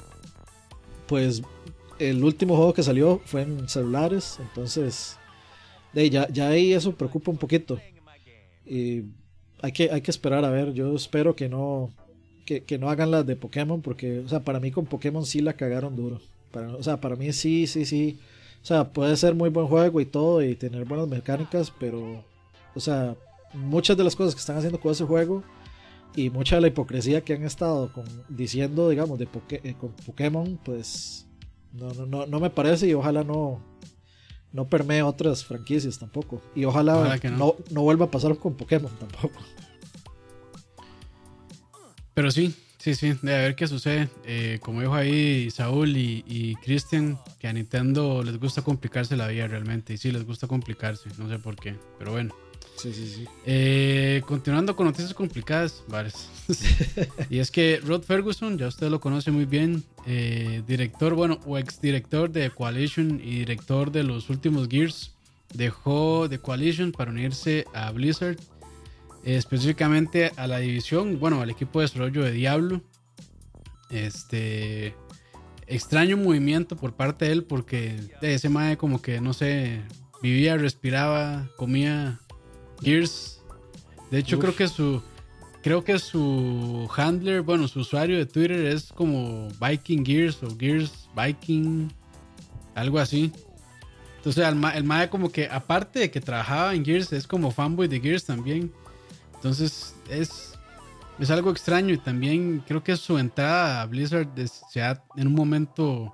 pues el último juego que salió fue en celulares, entonces de, ya, ya ahí eso preocupa un poquito. Y hay que, hay que esperar a ver. Yo espero que no, que, que no hagan las de Pokémon, porque, o sea, para mí con Pokémon sí la cagaron duro. Para, o sea, para mí sí, sí, sí. O sea, puede ser muy buen juego y todo y tener buenas mecánicas, pero, o sea, muchas de las cosas que están haciendo con ese juego y mucha de la hipocresía que han estado diciendo, digamos, de eh, con Pokémon, pues no, no, no, no me parece y ojalá no, no permee otras franquicias tampoco. Y ojalá, no. no. vuelva a pasar con Pokémon tampoco. Pero sí, sí, sí, de a ver qué sucede. Eh, como dijo ahí Saúl y, y Christian, que a Nintendo les gusta complicarse la vida realmente. Y sí, les gusta complicarse, no sé por qué, pero bueno. Sí, sí, sí. Eh, continuando con noticias complicadas, varias. y es que Rod Ferguson, ya usted lo conoce muy bien, eh, director, bueno, o ex director de Coalition y director de los últimos Gears, dejó de Coalition para unirse a Blizzard, específicamente a la división, bueno, al equipo de desarrollo de Diablo. Este extraño movimiento por parte de él porque de ese mae como que no sé, vivía, respiraba, comía Gears. De hecho, creo que su. Creo que su handler, bueno, su usuario de Twitter es como Viking Gears o Gears Viking. Algo así. Entonces, el, el MAE, como que, aparte de que trabajaba en Gears, es como fanboy de Gears también. Entonces, es. Es algo extraño y también creo que su entrada a Blizzard se ha en un momento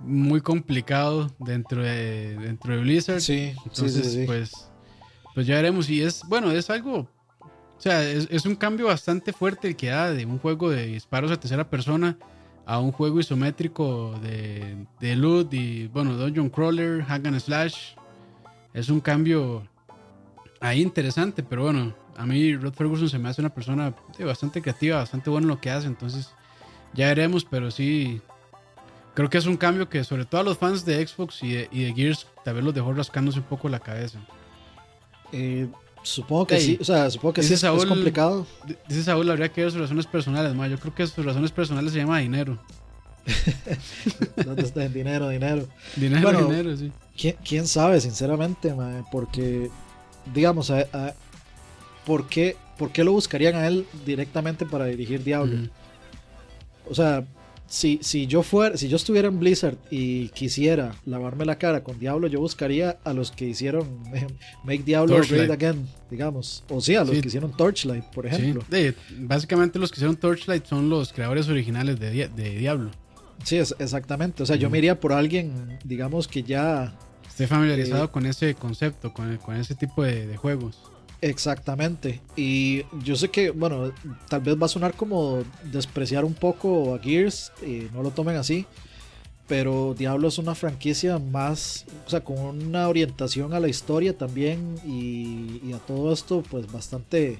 muy complicado dentro de, dentro de Blizzard. Sí, Entonces, sí, pues pues ya veremos. Y es, bueno, es algo. O sea, es, un cambio bastante fuerte el que da de un juego de disparos a tercera persona a un juego isométrico de, de loot y, bueno, Dungeon Crawler, Hack and Slash. Es un cambio ahí interesante, pero bueno, a mí Rod Ferguson se me hace una persona bastante creativa, bastante buena en lo que hace, entonces ya veremos, pero sí, creo que es un cambio que sobre todo a los fans de Xbox y de, y de Gears tal vez los dejó rascándose un poco la cabeza. Eh, supongo que sí, o sea, supongo que sí es, complicado. Dice Saúl, habría que ver sus razones personales, ma. Yo creo que sus razones personales se llama dinero. ¿Dónde está? Dinero, dinero. Dinero, dinero, sí. ¿quién, sabe, sinceramente, ma? Porque, digamos, ¿por, qué, ¿por qué lo buscarían a él directamente para dirigir Diablo? O sea, si, si yo fuera, si yo estuviera en Blizzard y quisiera lavarme la cara con Diablo, yo buscaría a los que hicieron Make Diablo Great Again, digamos. O sí, a los que hicieron Torchlight, por ejemplo. básicamente los que hicieron Torchlight son los creadores originales de, Diablo. Sí, es, exactamente. O sea, yo me iría por alguien, digamos, que ya... Esté familiarizado eh, con ese concepto, con, con ese tipo de juegos. Exactamente. Y yo sé que, bueno, tal vez va a sonar como despreciar un poco a Gears, y no lo tomen así, pero Diablo es una franquicia más, o sea, con una orientación a la historia también y, a todo esto, pues bastante,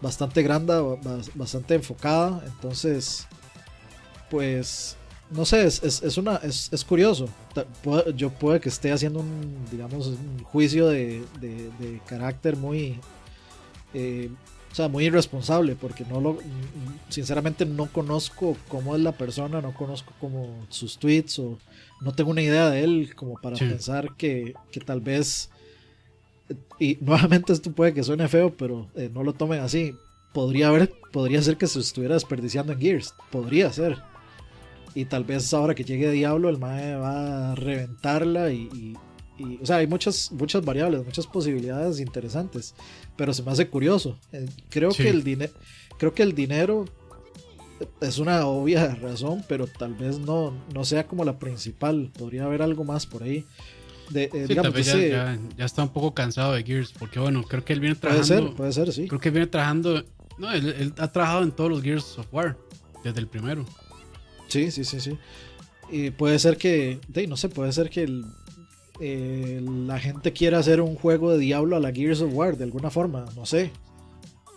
bastante grande, bastante enfocada. Entonces, pues, no sé, es, es, una, es, es, curioso. Yo puede que esté haciendo un, digamos, un juicio de, de, carácter muy, eh, o sea, muy irresponsable, porque no lo, sinceramente no conozco cómo es la persona, no conozco como sus tweets o no tengo una idea de él como para pensar que, que, tal vez, y nuevamente esto puede que suene feo, pero eh, no lo tomen así. Podría haber, podría ser que se estuviera desperdiciando en Gears, podría ser y tal vez ahora que llegue Diablo, el Mae va a reventarla y, o sea, hay muchas, muchas variables, muchas posibilidades interesantes. Pero se me hace curioso. Eh, creo que el dinero. Creo que el dinero es una obvia razón, pero tal vez no, no sea como la principal. Podría haber algo más por ahí. De, eh, digamos, ya, está un poco cansado de Gears, porque bueno, creo que él viene trabajando. Puede ser, puede ser, sí. Creo que viene trabajando. No, él, él ha trabajado en todos los Gears of War, desde el primero. Sí, sí, sí, sí. Y puede ser que, no sé, puede ser que la gente quiera hacer un juego de Diablo a la Gears of War de alguna forma, no sé.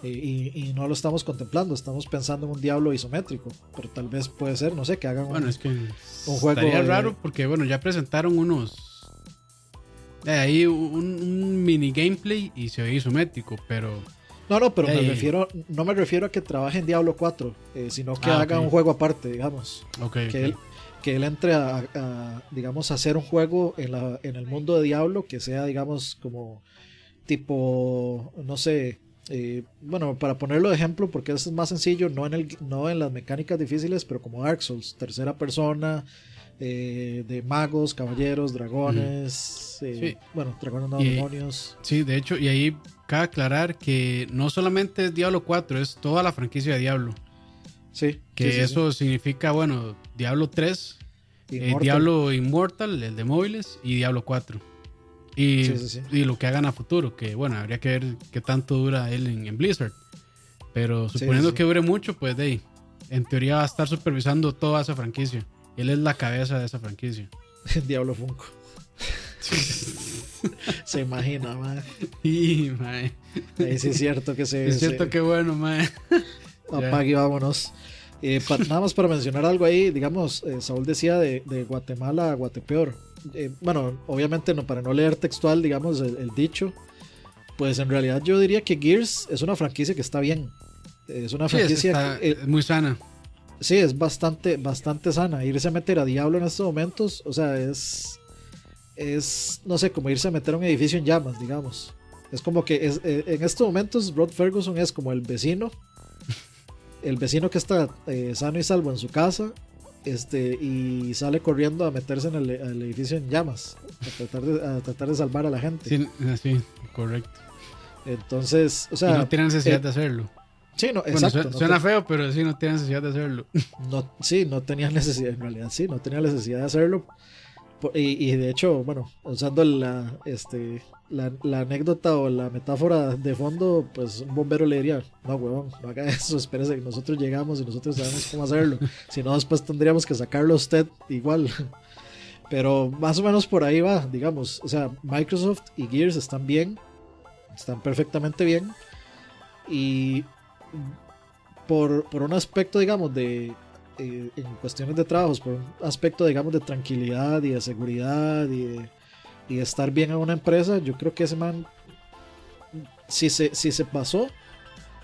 Y, no lo estamos contemplando, estamos pensando en un Diablo isométrico, pero tal vez puede ser, no sé, que hagan bueno, un, es que un juego. Estaría raro porque, bueno, ya presentaron unos. Eh, ahí un, mini gameplay y se ve isométrico, pero no, no, pero me refiero, no me refiero a que trabaje en Diablo 4, eh, sino que ah, haga un juego aparte, digamos. que, Él, que él entre a, digamos, a hacer un juego en, la, en el mundo de Diablo que sea, digamos, como tipo, no sé, eh, bueno, para ponerlo de ejemplo, porque eso es más sencillo, no en, el, no en las mecánicas difíciles, pero como Dark Souls, tercera persona, eh, de magos, caballeros, dragones, eh, bueno, dragones no, demonios. Sí, de hecho, y ahí cabe aclarar que no solamente es Diablo 4, es toda la franquicia de Diablo. Sí. Que eso significa, bueno, Diablo 3, Diablo Immortal, el de móviles, y Diablo 4. Y, y, lo que hagan a futuro, que bueno, habría que ver qué tanto dura él en, Blizzard. Pero suponiendo que dure mucho, pues de ahí, en teoría va a estar supervisando toda esa franquicia. Él es la cabeza de esa franquicia. Diablo Funko. se imagina, man. Sí. Ahí sí es cierto que se. Es cierto que bueno, man. Apague, vámonos. Eh, nada más para mencionar algo ahí, digamos, eh, Saúl decía de, Guatemala a Guatepeor. Eh, bueno, obviamente no, para no leer textual, digamos, el, dicho, pues en realidad yo diría que Gears es una franquicia que está bien. Es una franquicia muy sana. Sí, es bastante, bastante sana. Irse a meter a Diablo en estos momentos, o sea, es, es, no sé, como irse a meter a un edificio en llamas, digamos. Es como que es, en estos momentos Rod Ferguson es como el vecino el vecino que está eh, sano y salvo en su casa este, y sale corriendo a meterse en el, edificio en llamas, a tratar, de, salvar a la gente. Sí, sí correcto. Entonces, o sea... no tiene necesidad eh, de hacerlo. Sí, no, exacto. Suena, feo, pero sí, no tiene necesidad de hacerlo. No, sí, no tenía necesidad, en realidad sí, no tenía necesidad de hacerlo. Y, de hecho, bueno, usando la, este, la, anécdota o la metáfora de fondo, pues un bombero le diría, no, huevón, no haga eso, espérese que nosotros llegamos y nosotros sabemos cómo hacerlo. si no, después tendríamos que sacarlo a usted igual. Pero más o menos por ahí va, digamos. O sea, Microsoft y Gears están bien, están perfectamente bien. Y por, por un aspecto, digamos, de, eh, en cuestiones de trabajos, por un aspecto, digamos, de tranquilidad y de seguridad y de y estar bien en una empresa, yo creo que ese man, si se, si se pasó,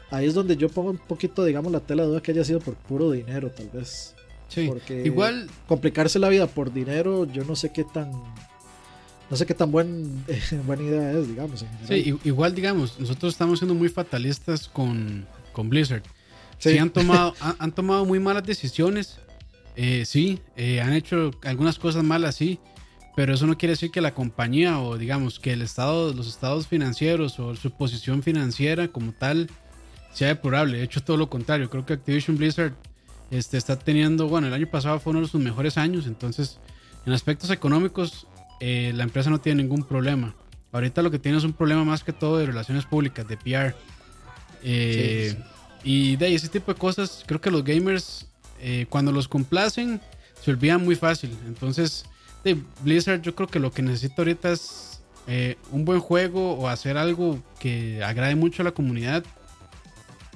ahí es donde yo pongo un poquito, digamos, la tela de duda que haya sido por puro dinero, tal vez. Sí, porque igual complicarse la vida por dinero, yo no sé qué tan no sé qué tan buen, buena idea es, digamos. sí, igual, digamos, nosotros estamos siendo muy fatalistas con, con Blizzard. Sí. han, tomado, han, tomado muy malas decisiones. Eh, sí, eh, han hecho algunas cosas malas, sí pero eso no quiere decir que la compañía o digamos que el estado, los estados financieros o su posición financiera como tal sea deplorable. De hecho, todo lo contrario. Creo que Activision Blizzard este, está teniendo, bueno, el año pasado fue uno de sus mejores años, entonces en aspectos económicos eh, la empresa no tiene ningún problema. Ahorita lo que tiene es un problema más que todo de relaciones públicas, de PR. Eh, y de ese tipo de cosas, creo que los gamers, eh, cuando los complacen, se olvidan muy fácil. Entonces, de Blizzard yo creo que lo que necesita ahorita es eh, un buen juego o hacer algo que agrade mucho a la comunidad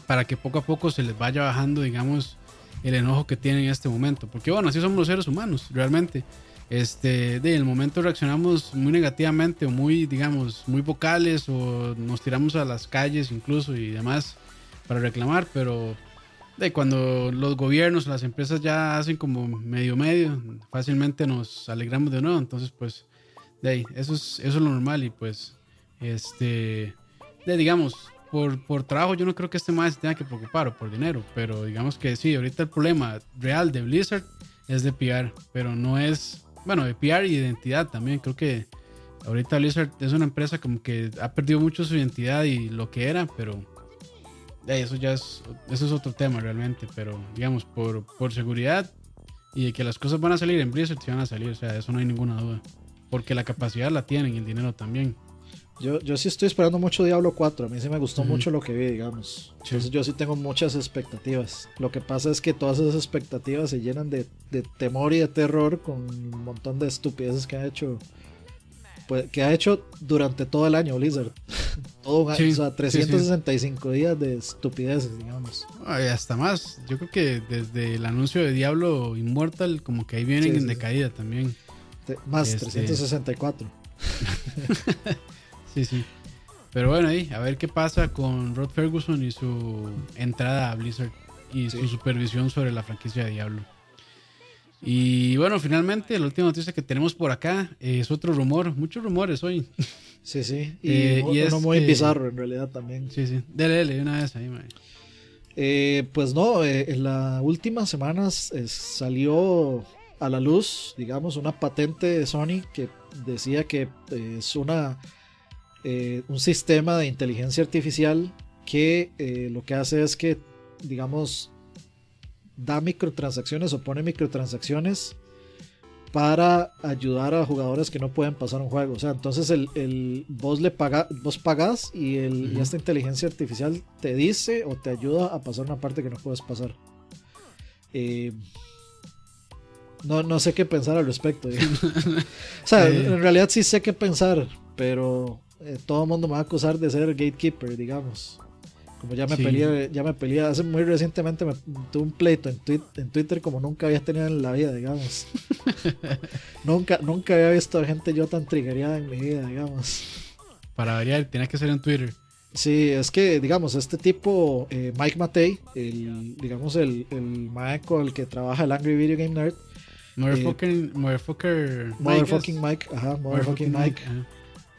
para que poco a poco se les vaya bajando, digamos, el enojo que tienen en este momento. Porque bueno, así somos los seres humanos, realmente. Este, de el momento reaccionamos muy negativamente o muy, digamos, muy vocales o nos tiramos a las calles incluso y demás para reclamar, pero de cuando los gobiernos, las empresas ya hacen como medio medio, fácilmente nos alegramos de nuevo. Entonces, pues, de ahí, eso es, eso es lo normal. Y pues, este, de digamos, por, por trabajo yo no creo que este más se tenga que preocupar o por dinero. Pero digamos que sí, ahorita el problema real de Blizzard es de PR, pero no es, bueno, de PR y identidad también. Creo que ahorita Blizzard es una empresa como que ha perdido mucho su identidad y lo que era, pero eso ya es, eso es otro tema realmente, pero digamos, por, por seguridad y de que las cosas van a salir en Blizzard, sí van a salir, o sea, eso no hay ninguna duda. Porque la capacidad la tienen y el dinero también. Yo, yo sí estoy esperando mucho Diablo 4, a mí sí me gustó mucho lo que vi, digamos. Entonces yo sí tengo muchas expectativas. Lo que pasa es que todas esas expectativas se llenan de, de temor y de terror con un montón de estupideces que ha hecho pues, que ha hecho durante todo el año Blizzard. todo o sea, 365 días de estupideces, digamos. Ay, hasta más. Yo creo que desde el anuncio de Diablo Immortal, como que ahí vienen en decaída también. más, 364. Este, sí, sí. Pero bueno, ahí, a ver qué pasa con Rod Ferguson y su entrada a Blizzard y su supervisión sobre la franquicia de Diablo. Y bueno, finalmente la última noticia que tenemos por acá es otro rumor, muchos rumores hoy. Sí, sí. Y, eh, uno muy bizarro en realidad también. Sí, sí. Dele, dele una vez ahí, mae. Eh, pues no, eh, en las últimas semanas salió a la luz, digamos, una patente de Sony que decía que es una un sistema de inteligencia artificial que lo que hace es que, digamos, da microtransacciones o pone microtransacciones para ayudar a jugadores que no pueden pasar un juego. O sea, entonces el, el vos le paga, vos pagas y, el, esta inteligencia artificial te dice o te ayuda a pasar una parte que no puedes pasar. Eh, no, no sé qué pensar al respecto. o sea, eh. en realidad sí sé qué pensar, pero eh, todo el mundo me va a acusar de ser gatekeeper, digamos. Como ya me peleé, ya me peleé, hace muy recientemente me tuve un pleito en, en Twitter como nunca había tenido en la vida, digamos. nunca, nunca había visto gente yo tan triggerada en mi vida, digamos. Para variar, tiene que ser en Twitter. Sí, es que, digamos, este tipo, eh, Mike Matei, el, digamos, el, el maestro el que trabaja el Angry Video Game Nerd. Motherfucking, motherfucker Motherfucking Mike, ajá, Motherfucking Mike.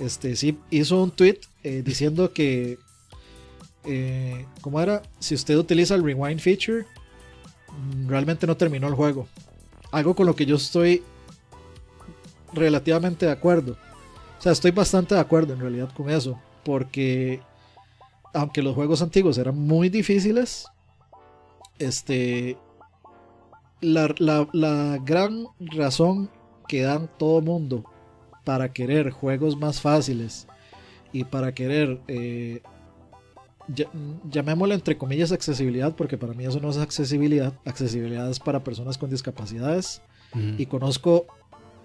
Este, sí, hizo un tweet eh, diciendo que eh, ¿cómo era? Si usted utiliza el rewind feature, mm, realmente no terminó el juego. Algo con lo que yo estoy relativamente de acuerdo. O sea, estoy bastante de acuerdo en realidad con eso. Porque aunque los juegos antiguos eran muy difíciles, este, la, gran razón que dan todo mundo para querer juegos más fáciles y para querer eh, llamémosle entre comillas accesibilidad, porque para mí eso no es accesibilidad. Accesibilidad es para personas con discapacidades. Y conozco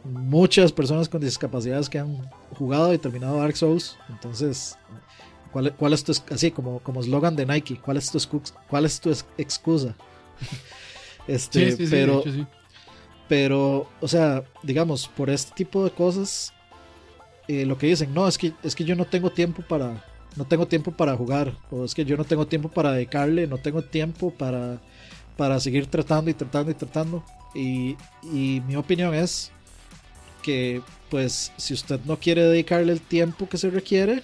muchas personas con discapacidades que han jugado y terminado Dark Souls. Entonces, ¿cuál, cuál es tu, así como, como eslogan de Nike? ¿Cuál es tu, cuál es tu excusa? este, pero, pero, o sea, digamos, por este tipo de cosas, eh, lo que dicen, no, es que, es que yo no tengo tiempo para, no tengo tiempo para jugar, o es que yo no tengo tiempo para dedicarle, no tengo tiempo para, para seguir tratando y tratando y tratando. Y, mi opinión es que, pues, si usted no quiere dedicarle el tiempo que se requiere,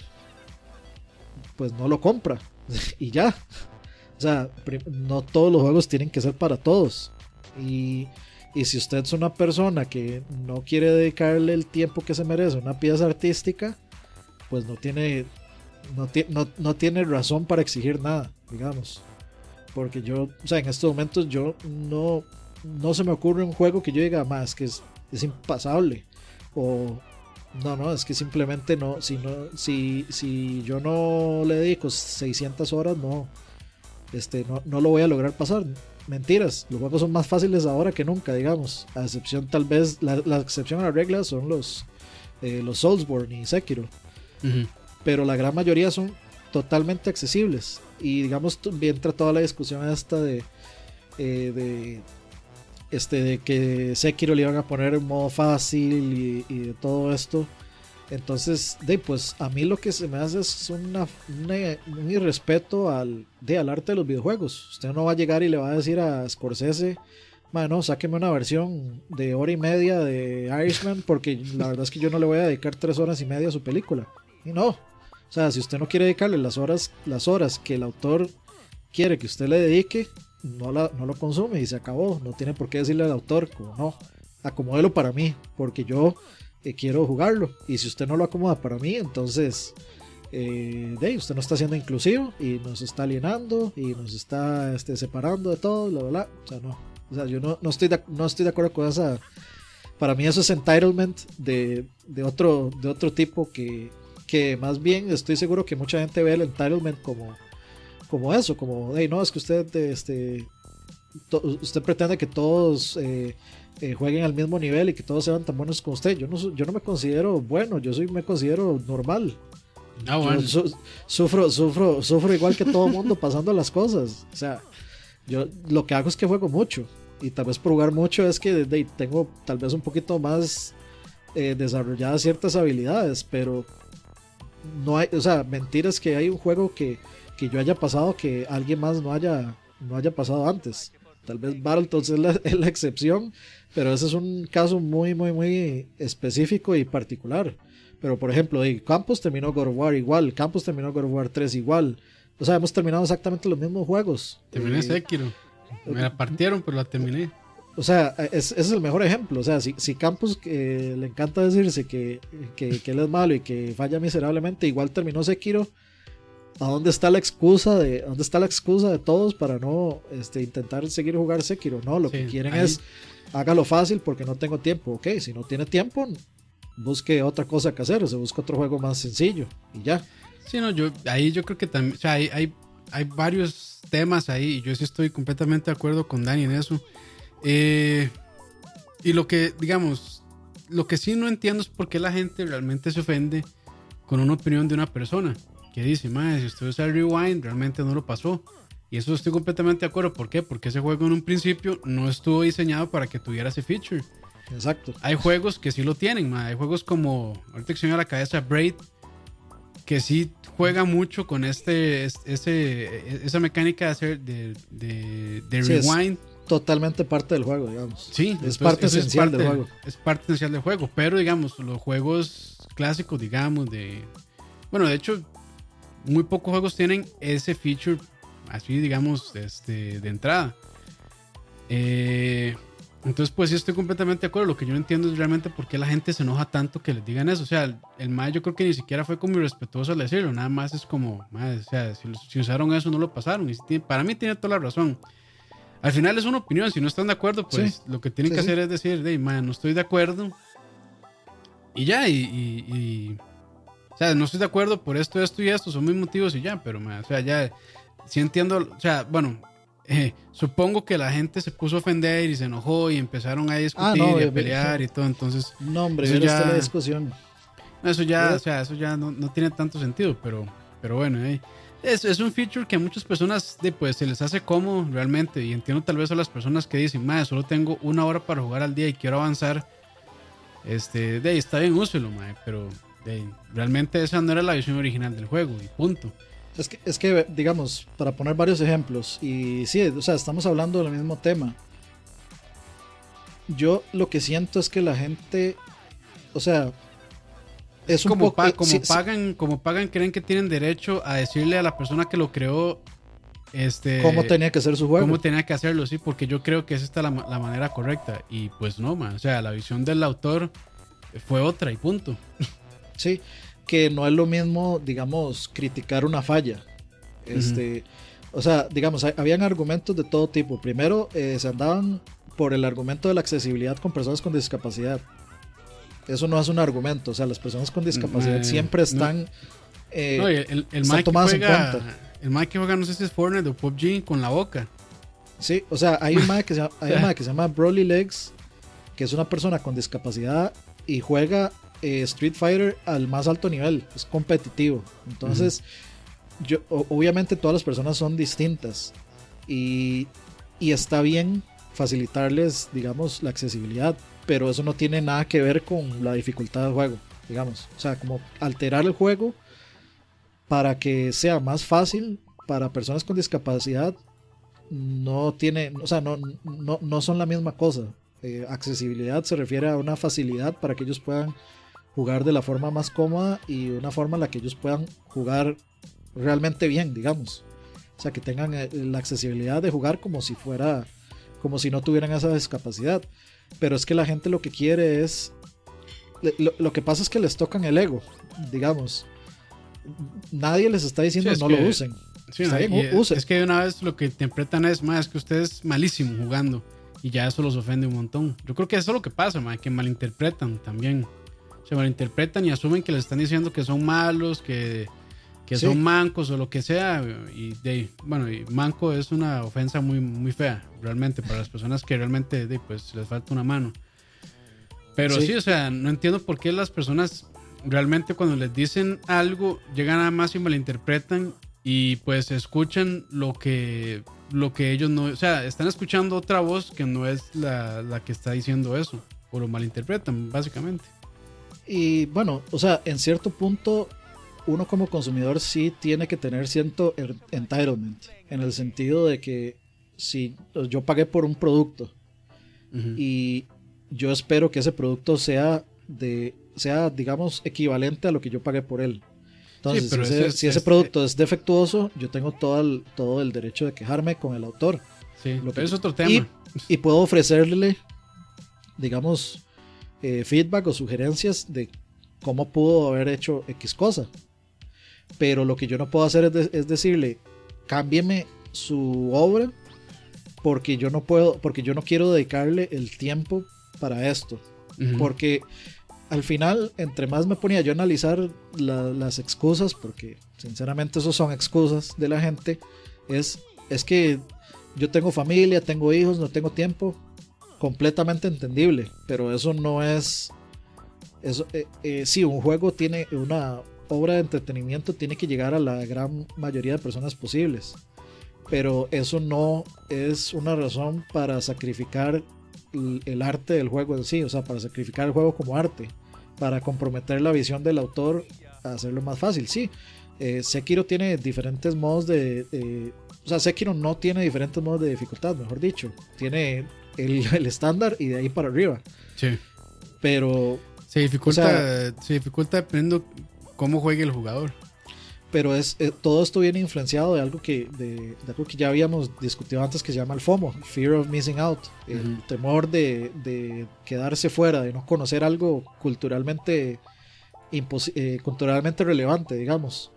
pues no lo compra y ya. O sea, no todos los juegos tienen que ser para todos. Y, y si usted es una persona que no quiere dedicarle el tiempo que se merece a una pieza artística, pues no tiene no, tiene razón para exigir nada, digamos. Porque yo, o sea, en estos momentos yo no, no se me ocurre un juego que yo diga más que es, es impasable. O no, no, es que simplemente no, si no, si, si yo no le dedico 600 horas, no, este, no, no lo voy a lograr pasar. Mentiras, los juegos son más fáciles ahora que nunca, digamos. A excepción, tal vez, la, excepción a la regla son los, eh, los Soulsborne y Sekiro pero la gran mayoría son totalmente accesibles. Y digamos, entra toda la discusión esta de, eh, de, este, de que Sekiro le iban a poner en modo fácil y, de todo esto. Entonces, de, pues a mí lo que se me hace es una, un irrespeto al, de, al arte de los videojuegos. Usted no va a llegar y le va a decir a Scorsese, bueno, sáqueme una versión de hora y media de Irishman, porque la verdad es que yo no le voy a dedicar tres horas y media a su película. No, o sea, si usted no quiere dedicarle las horas, las horas que el autor quiere que usted le dedique, no, la, no lo consume y se acabó. No tiene por qué decirle al autor, como no, acomódelo para mí, porque yo eh, quiero jugarlo. Y si usted no lo acomoda para mí, entonces eh, usted no está siendo inclusivo y nos está alienando y nos está este, separando de todo, bla, bla, O sea, no. O sea, yo no, no, estoy de, no estoy de acuerdo con esa. Para mí eso es entitlement de, de, otro, de otro tipo que, que más bien estoy seguro que mucha gente ve el entitlement como, como eso, como, hey, no, es que usted, este, usted pretende que todos eh, eh, jueguen al mismo nivel y que todos sean tan buenos como usted. Yo no, yo no me considero bueno, yo soy, me considero normal. Ah, bueno. sufro, sufro, sufro igual que todo el mundo pasando las cosas. O sea, yo lo que hago es que juego mucho. Y tal vez por jugar mucho es que tengo tal vez un poquito más eh, desarrolladas ciertas habilidades, pero no hay, o sea, mentiras que hay un juego que, que yo haya pasado que alguien más no haya, no haya pasado antes. Tal vez Battletoads es la, es la excepción, pero ese es un caso muy, muy, muy específico y particular. Pero por ejemplo, Campos terminó God of War igual, Campos terminó God of War 3 igual. O sea, hemos terminado exactamente los mismos juegos. Terminé Eh, Sekiro. Me la partieron, pero la terminé. O sea, es- ese es el mejor ejemplo. O sea, si, si Campos eh, le encanta decirse que, que, que él es malo y que falla miserablemente, igual terminó Sekiro. ¿A dónde está la excusa de, dónde está la excusa de todos para no este, intentar seguir jugar Sekiro? No, lo que Sí, quieren ahí- es hágalo fácil porque no tengo tiempo. Ok, si no tiene tiempo, busque otra cosa que hacer, o sea, busque otro juego más sencillo y ya. Sí, no, yo ahí yo creo que también, o sea, hay, hay, hay varios temas ahí y yo sí estoy completamente de acuerdo con Dani en eso. Eh, y lo que, digamos, lo que sí no entiendo es por qué la gente realmente se ofende con una opinión de una persona que dice, madre, si usted usa el rewind, realmente no lo pasó. Y eso estoy completamente de acuerdo. ¿Por qué? Porque ese juego en un principio no estuvo diseñado para que tuviera ese feature. Exacto. Hay juegos que sí lo tienen, hay juegos como, ahorita que se me a la cabeza, Braid, que sí juega mucho con este, es- ese, esa mecánica de hacer, de, de, de Sí, es- rewind. Totalmente parte del juego, digamos. Sí, es entonces parte esencial parte- del juego. Es parte esencial del juego, pero digamos, los juegos clásicos, digamos, de... Bueno, de hecho, muy pocos juegos tienen ese feature así, digamos, este, de entrada. Eh, entonces, pues sí estoy completamente de acuerdo. Lo que yo no entiendo es realmente por qué la gente se enoja tanto que les digan eso. O sea, el, el yo creo que ni siquiera fue como irrespetuoso al decirlo. Nada más es como, o sea, si, si usaron eso no lo pasaron. Y para mí tiene toda la razón. Al final es una opinión. Si no están de acuerdo, pues Sí. lo que tienen Sí, que hacer es decir, de, mae, no estoy de acuerdo. Y ya, y, y- y- o sea, no estoy de acuerdo por esto, esto y esto, son mis motivos y ya, pero, mae, o sea, ya, sí entiendo, o sea, bueno, eh, supongo que la gente se puso a ofender y se enojó y empezaron a discutir Ah, no, y a pelear y todo, entonces, No, hombre, Eso ya- la discusión. eso ya, o sea, eso ya no, no tiene tanto sentido, pero, pero bueno, eh, es, es un feature que a muchas personas de, pues, se les hace cómodo realmente y entiendo tal vez a las personas que dicen, madre, solo tengo una hora para jugar al día y quiero avanzar, este, de ahí está bien, úselo, madre, pero de realmente esa no era la visión original del juego y punto. Es que, es que, digamos, para poner varios ejemplos, y sí, o sea, estamos hablando del mismo tema. Yo lo que siento es que la gente, o sea, es un como, poco... pa- eh, como sí, sí, pagan, como pagan, creen que tienen derecho a decirle a la persona que lo creó, este, cómo tenía que ser su juego. cómo tenía que hacerlo, sí, porque yo creo que esa está la, la manera correcta. Y pues no, man. O sea, la visión del autor fue otra y punto. Sí, que no es lo mismo, digamos, criticar una falla. Este, O sea, digamos, hay- habían argumentos de todo tipo. Primero, eh, se andaban por el argumento de la accesibilidad con personas con discapacidad. Eso no es un argumento. O sea, las personas con discapacidad eh, siempre están... eh, No, el, el, el están tomadas en juega, cuenta. el mae que juega, no sé si es Fortnite o PUBG con la boca. Sí, o sea, hay un mae que se llama, hay un que se llama Broly Legs, que es una persona con discapacidad y juega eh, Street Fighter al más alto nivel, es competitivo. Entonces, yo, o- obviamente todas las personas son distintas y, y está bien facilitarles, digamos, la accesibilidad, pero eso no tiene nada que ver con la dificultad del juego, digamos. O sea, como alterar el juego para que sea más fácil para personas con discapacidad no tiene, o sea, no, no, no son la misma cosa. Eh, accesibilidad se refiere a una facilidad para que ellos puedan jugar de la forma más cómoda y una forma en la que ellos puedan jugar realmente bien, digamos. O sea, que tengan eh, la accesibilidad de jugar como si fuera, como si no tuvieran esa discapacidad. Pero es que la gente lo que quiere es, lo, lo que pasa es que les tocan el ego, digamos. Nadie les está diciendo Sí, es no que- lo usen. Sí, es, que de una vez lo que interpretan es, más es que usted es malísimo jugando. Y ya eso los ofende un montón. Yo creo que eso es lo que pasa, ma, que malinterpretan también. Se malinterpretan y asumen que les están diciendo que son malos, que, que Sí. son mancos o lo que sea. Y de, bueno, y manco es una ofensa muy, muy fea, realmente, para las personas que realmente de, pues, les falta una mano. Pero Sí. sí. o sea, no entiendo por qué las personas realmente cuando les dicen algo llegan nada más y malinterpretan y pues escuchan lo que lo que ellos no, o sea, están escuchando otra voz que no es la, la que está diciendo eso o lo malinterpretan básicamente. Y bueno, o sea, en cierto punto, uno como consumidor sí tiene que tener cierto er- entitlement, en el sentido de que si yo pagué por un producto y yo espero que ese producto sea de sea, digamos, equivalente a lo que yo pagué por él. Entonces, si, ese, es- si ese es- producto es defectuoso, yo tengo todo el, todo el derecho de quejarme con el autor. Sí, Lo que- pero es otro tema. Y, y puedo ofrecerle, digamos, eh, feedback o sugerencias de cómo pudo haber hecho X cosa. Pero lo que yo no puedo hacer es, de- es decirle, cámbieme su obra porque yo no puedo, porque yo no quiero dedicarle el tiempo para esto. Ujú. Porque al final, entre más me ponía yo a analizar la- las excusas, porque sinceramente eso son excusas de la gente, es, es que yo tengo familia, tengo hijos, no tengo tiempo, completamente entendible, pero eso no es... Eso, eh, eh, sí, un juego tiene una obra de entretenimiento, tiene que llegar a la gran mayoría de personas posibles, pero eso no es una razón para sacrificar el, el arte del juego en sí, o sea, para sacrificar el juego como arte, para comprometer la visión del autor a hacerlo más fácil. Sí, eh, Sekiro tiene diferentes modos de, O sea, Sekiro no tiene diferentes modos de dificultad, mejor dicho. Tiene el, el estándar y de ahí para arriba. Sí. Pero, Se dificulta, O sea- se dificulta dependiendo cómo juegue el jugador. pero es, eh, todo esto viene influenciado de algo, que, de, de algo que ya habíamos discutido antes que se llama el FOMO, Fear of Missing Out. El temor de, de quedarse fuera, de no conocer algo culturalmente, eh, culturalmente relevante, digamos.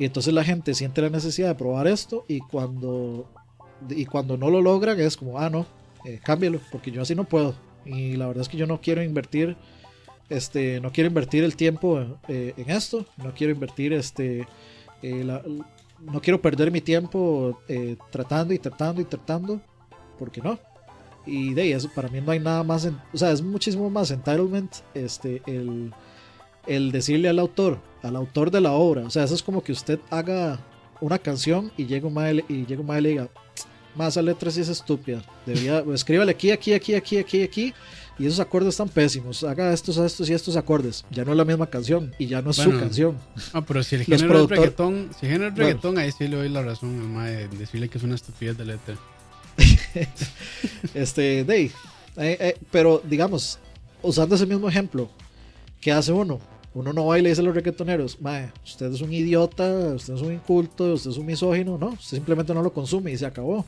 Y entonces la gente siente la necesidad de probar esto y cuando, y cuando no lo logran es como, ah, no, eh, cámbialo, porque yo así no puedo. Y la verdad es que yo no quiero invertir, este, no quiero invertir el tiempo eh, en esto, no quiero invertir, este, eh, la- no quiero perder mi tiempo eh, tratando y tratando y tratando, porque no. Y de eso para mí no hay nada más, en- o sea, es muchísimo más entitlement, este, el, el decirle al autor, al autor de la obra, o sea, eso es como que usted haga una canción y llega un mae y llega un mae y diga, más esa letra sí es estúpida, debería, escríbale aquí, aquí, aquí, aquí, aquí, aquí, y esos acordes están pésimos, haga estos, estos y estos acordes, ya no es la misma canción y ya no es Bueno, su canción. Ah, pero si el género es reggaetón, si el género es Bueno. reggaetón, ahí sí le doy la razón mae, de decirle que es una estupidez de letra. Este, ahí, eh, eh, pero digamos, usando ese mismo ejemplo, ¿qué hace uno? Uno no va y le dice a los reggaetoneros, mae, usted es un idiota, usted es un inculto, usted es un misógino, no, usted simplemente no lo consume y se acabó.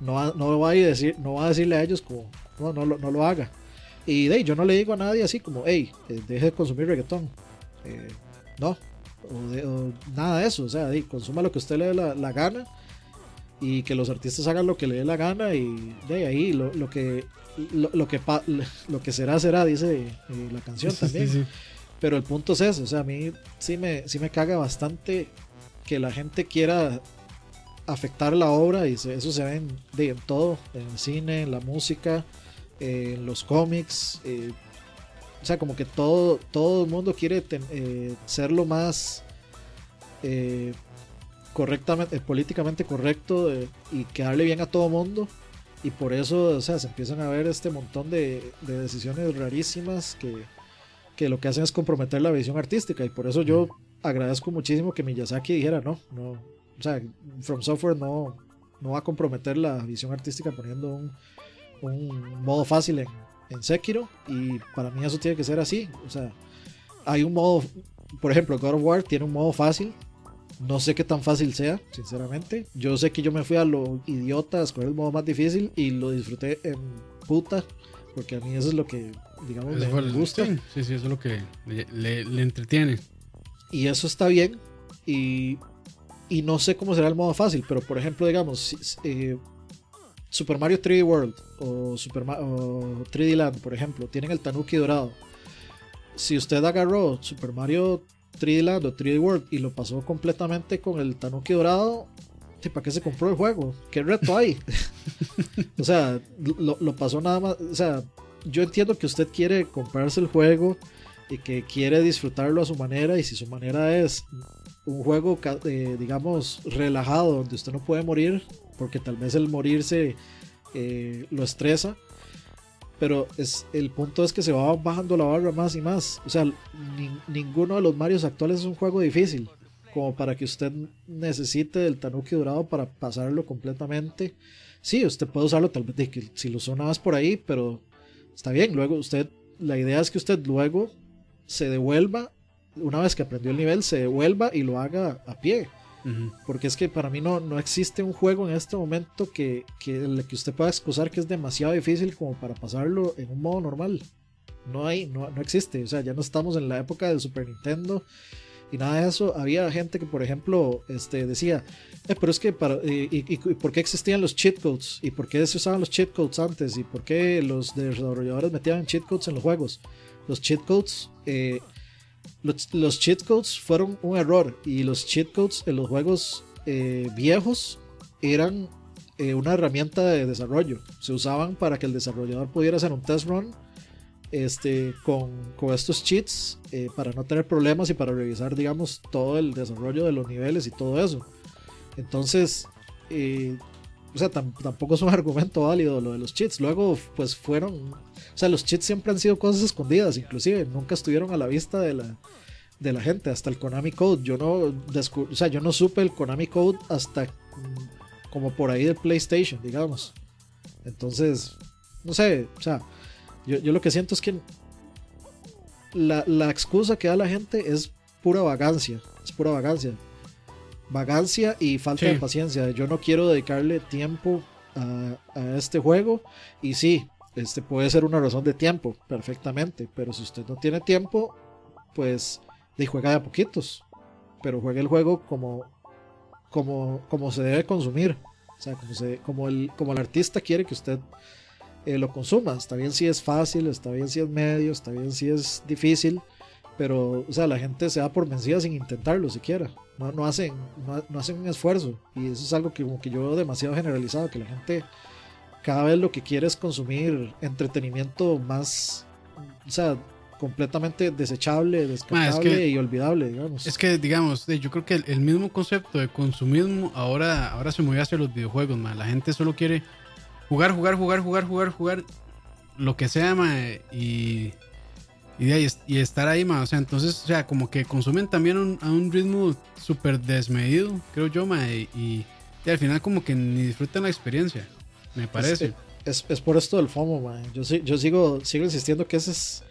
No va, no va a, ir a decir, no va a decirle a ellos como, no, no, lo- no lo haga. Y de ahí, yo no le digo a nadie así como, hey, eh, deje de consumir reggaetón. Eh, no, o de- o nada de eso, o sea, consuma lo que usted le dé la, la gana y que los artistas hagan lo que le dé la gana y de ahí lo, lo que lo, lo que pa- lo que será será dice eh, la canción Sí, también sí, sí. pero el punto es ese o sea a mí sí me sí me caga bastante que la gente quiera afectar la obra y se- eso se ve en, de- en todo en el cine en la música eh, en los cómics eh, o sea como que todo todo el mundo quiere ten- eh, ser lo más eh, correctamente, políticamente correcto y quedarle bien a todo mundo. Y por eso, o sea, se empiezan a ver este montón de, de decisiones rarísimas que, que lo que hacen es comprometer la visión artística. Y por eso yo agradezco muchísimo que Miyazaki dijera, no, no, o sea, From Software no, no va a comprometer la visión artística poniendo un, un modo fácil en, en Sekiro. Y para mí eso tiene que ser así. O sea, hay un modo, por ejemplo, God of War tiene un modo fácil. No sé qué tan fácil sea, sinceramente. Yo sé que yo me fui a lo idiota a escoger el modo más difícil y lo disfruté en puta. Porque a mí eso es lo que, digamos, me gusta. Sí, sí, eso es lo que le, le- le entretiene. Y eso está bien. Y, y no sé cómo será el modo fácil. Pero por ejemplo, digamos, eh, Super Mario 3D World o, Super Ma- o 3D Land, por ejemplo, tienen el Tanuki dorado. Si usted agarró Super Mario 3D Land o 3D World y lo pasó completamente con el Tanuki dorado, ¿sí, ¿para qué se compró el juego? ¿Qué reto hay? o sea, lo, lo pasó nada más. O sea, yo entiendo que usted quiere comprarse el juego y que quiere disfrutarlo a su manera. Y si su manera es un juego, eh, digamos, relajado, donde usted no puede morir, porque tal vez el morirse eh, lo estresa. Pero es, el punto es que se va bajando la barra más y más. O sea, ni- ninguno de los Marios actuales es un juego difícil. Como para que usted necesite del Tanuki dorado para pasarlo completamente. Sí, usted puede usarlo tal vez si lo usa una vez por ahí, pero está bien. Luego usted la idea es que usted luego se devuelva, una vez que aprendió el nivel, se devuelva y lo haga a pie. Porque es que para mí no, no existe un juego en este momento que, que, que usted pueda excusar que es demasiado difícil como para pasarlo en un modo normal. No hay, no, no existe. O sea, ya no estamos en la época del Super Nintendo y nada de eso. Había gente que, por ejemplo, este, decía, eh, pero es que, para, y, por qué existían los cheat codes? ¿Y por qué se usaban los cheat codes antes? ¿Y por qué los desarrolladores metían cheat codes en los juegos? Los cheat codes, eh, los, cheat codes fueron un error y los cheat codes en los juegos eh, viejos eran una herramienta de desarrollo. Se usaban para que el desarrollador pudiera hacer un test run este, con, con estos cheats eh, para no tener problemas y para revisar, digamos, todo el desarrollo de los niveles y todo eso. Entonces, eh, o sea, tampoco es un argumento válido lo de los cheats. Luego, pues fueron, o sea, los cheats siempre han sido cosas escondidas, inclusive nunca estuvieron a la vista de la, de la gente, hasta el Konami Code. Yo no, o sea, yo no supe el Konami Code hasta como por ahí del PlayStation, digamos. Entonces, no sé, o sea, yo, lo que siento es que la, excusa que da la gente es pura vagancia. Es pura vagancia. Vagancia y falta de paciencia. Yo no quiero dedicarle tiempo a, este juego. Y sí, este puede ser una razón de tiempo, perfectamente. Pero si usted no tiene tiempo, pues de juega de a poquitos. Pero juegue el juego como, como, como se debe consumir. O sea, como, se, como, el, como el artista quiere que usted eh, lo consuma. Está bien si es fácil, está bien si es medio, está bien si es difícil, pero o sea, la gente se da por vencida sin intentarlo siquiera. No, no hacen, no, hacen un esfuerzo. Y eso es algo que, como que yo veo demasiado generalizado, que la gente cada vez lo que quiere es consumir entretenimiento más, o sea, completamente desechable, descartable y olvidable, digamos. Es que, digamos, yo creo que el, mismo concepto de consumismo ahora, ahora se movió hacia los videojuegos, la gente solo quiere jugar, jugar, jugar, jugar, jugar, jugar, lo que sea, y, y, estar ahí, ma. O sea, entonces, o sea, como que consumen también a un ritmo súper desmedido, creo yo, ma, y, al final como que ni disfrutan la experiencia, me parece. Es, es, por esto del FOMO, ma. Yo, yo sigo, sigo insistiendo que esa es,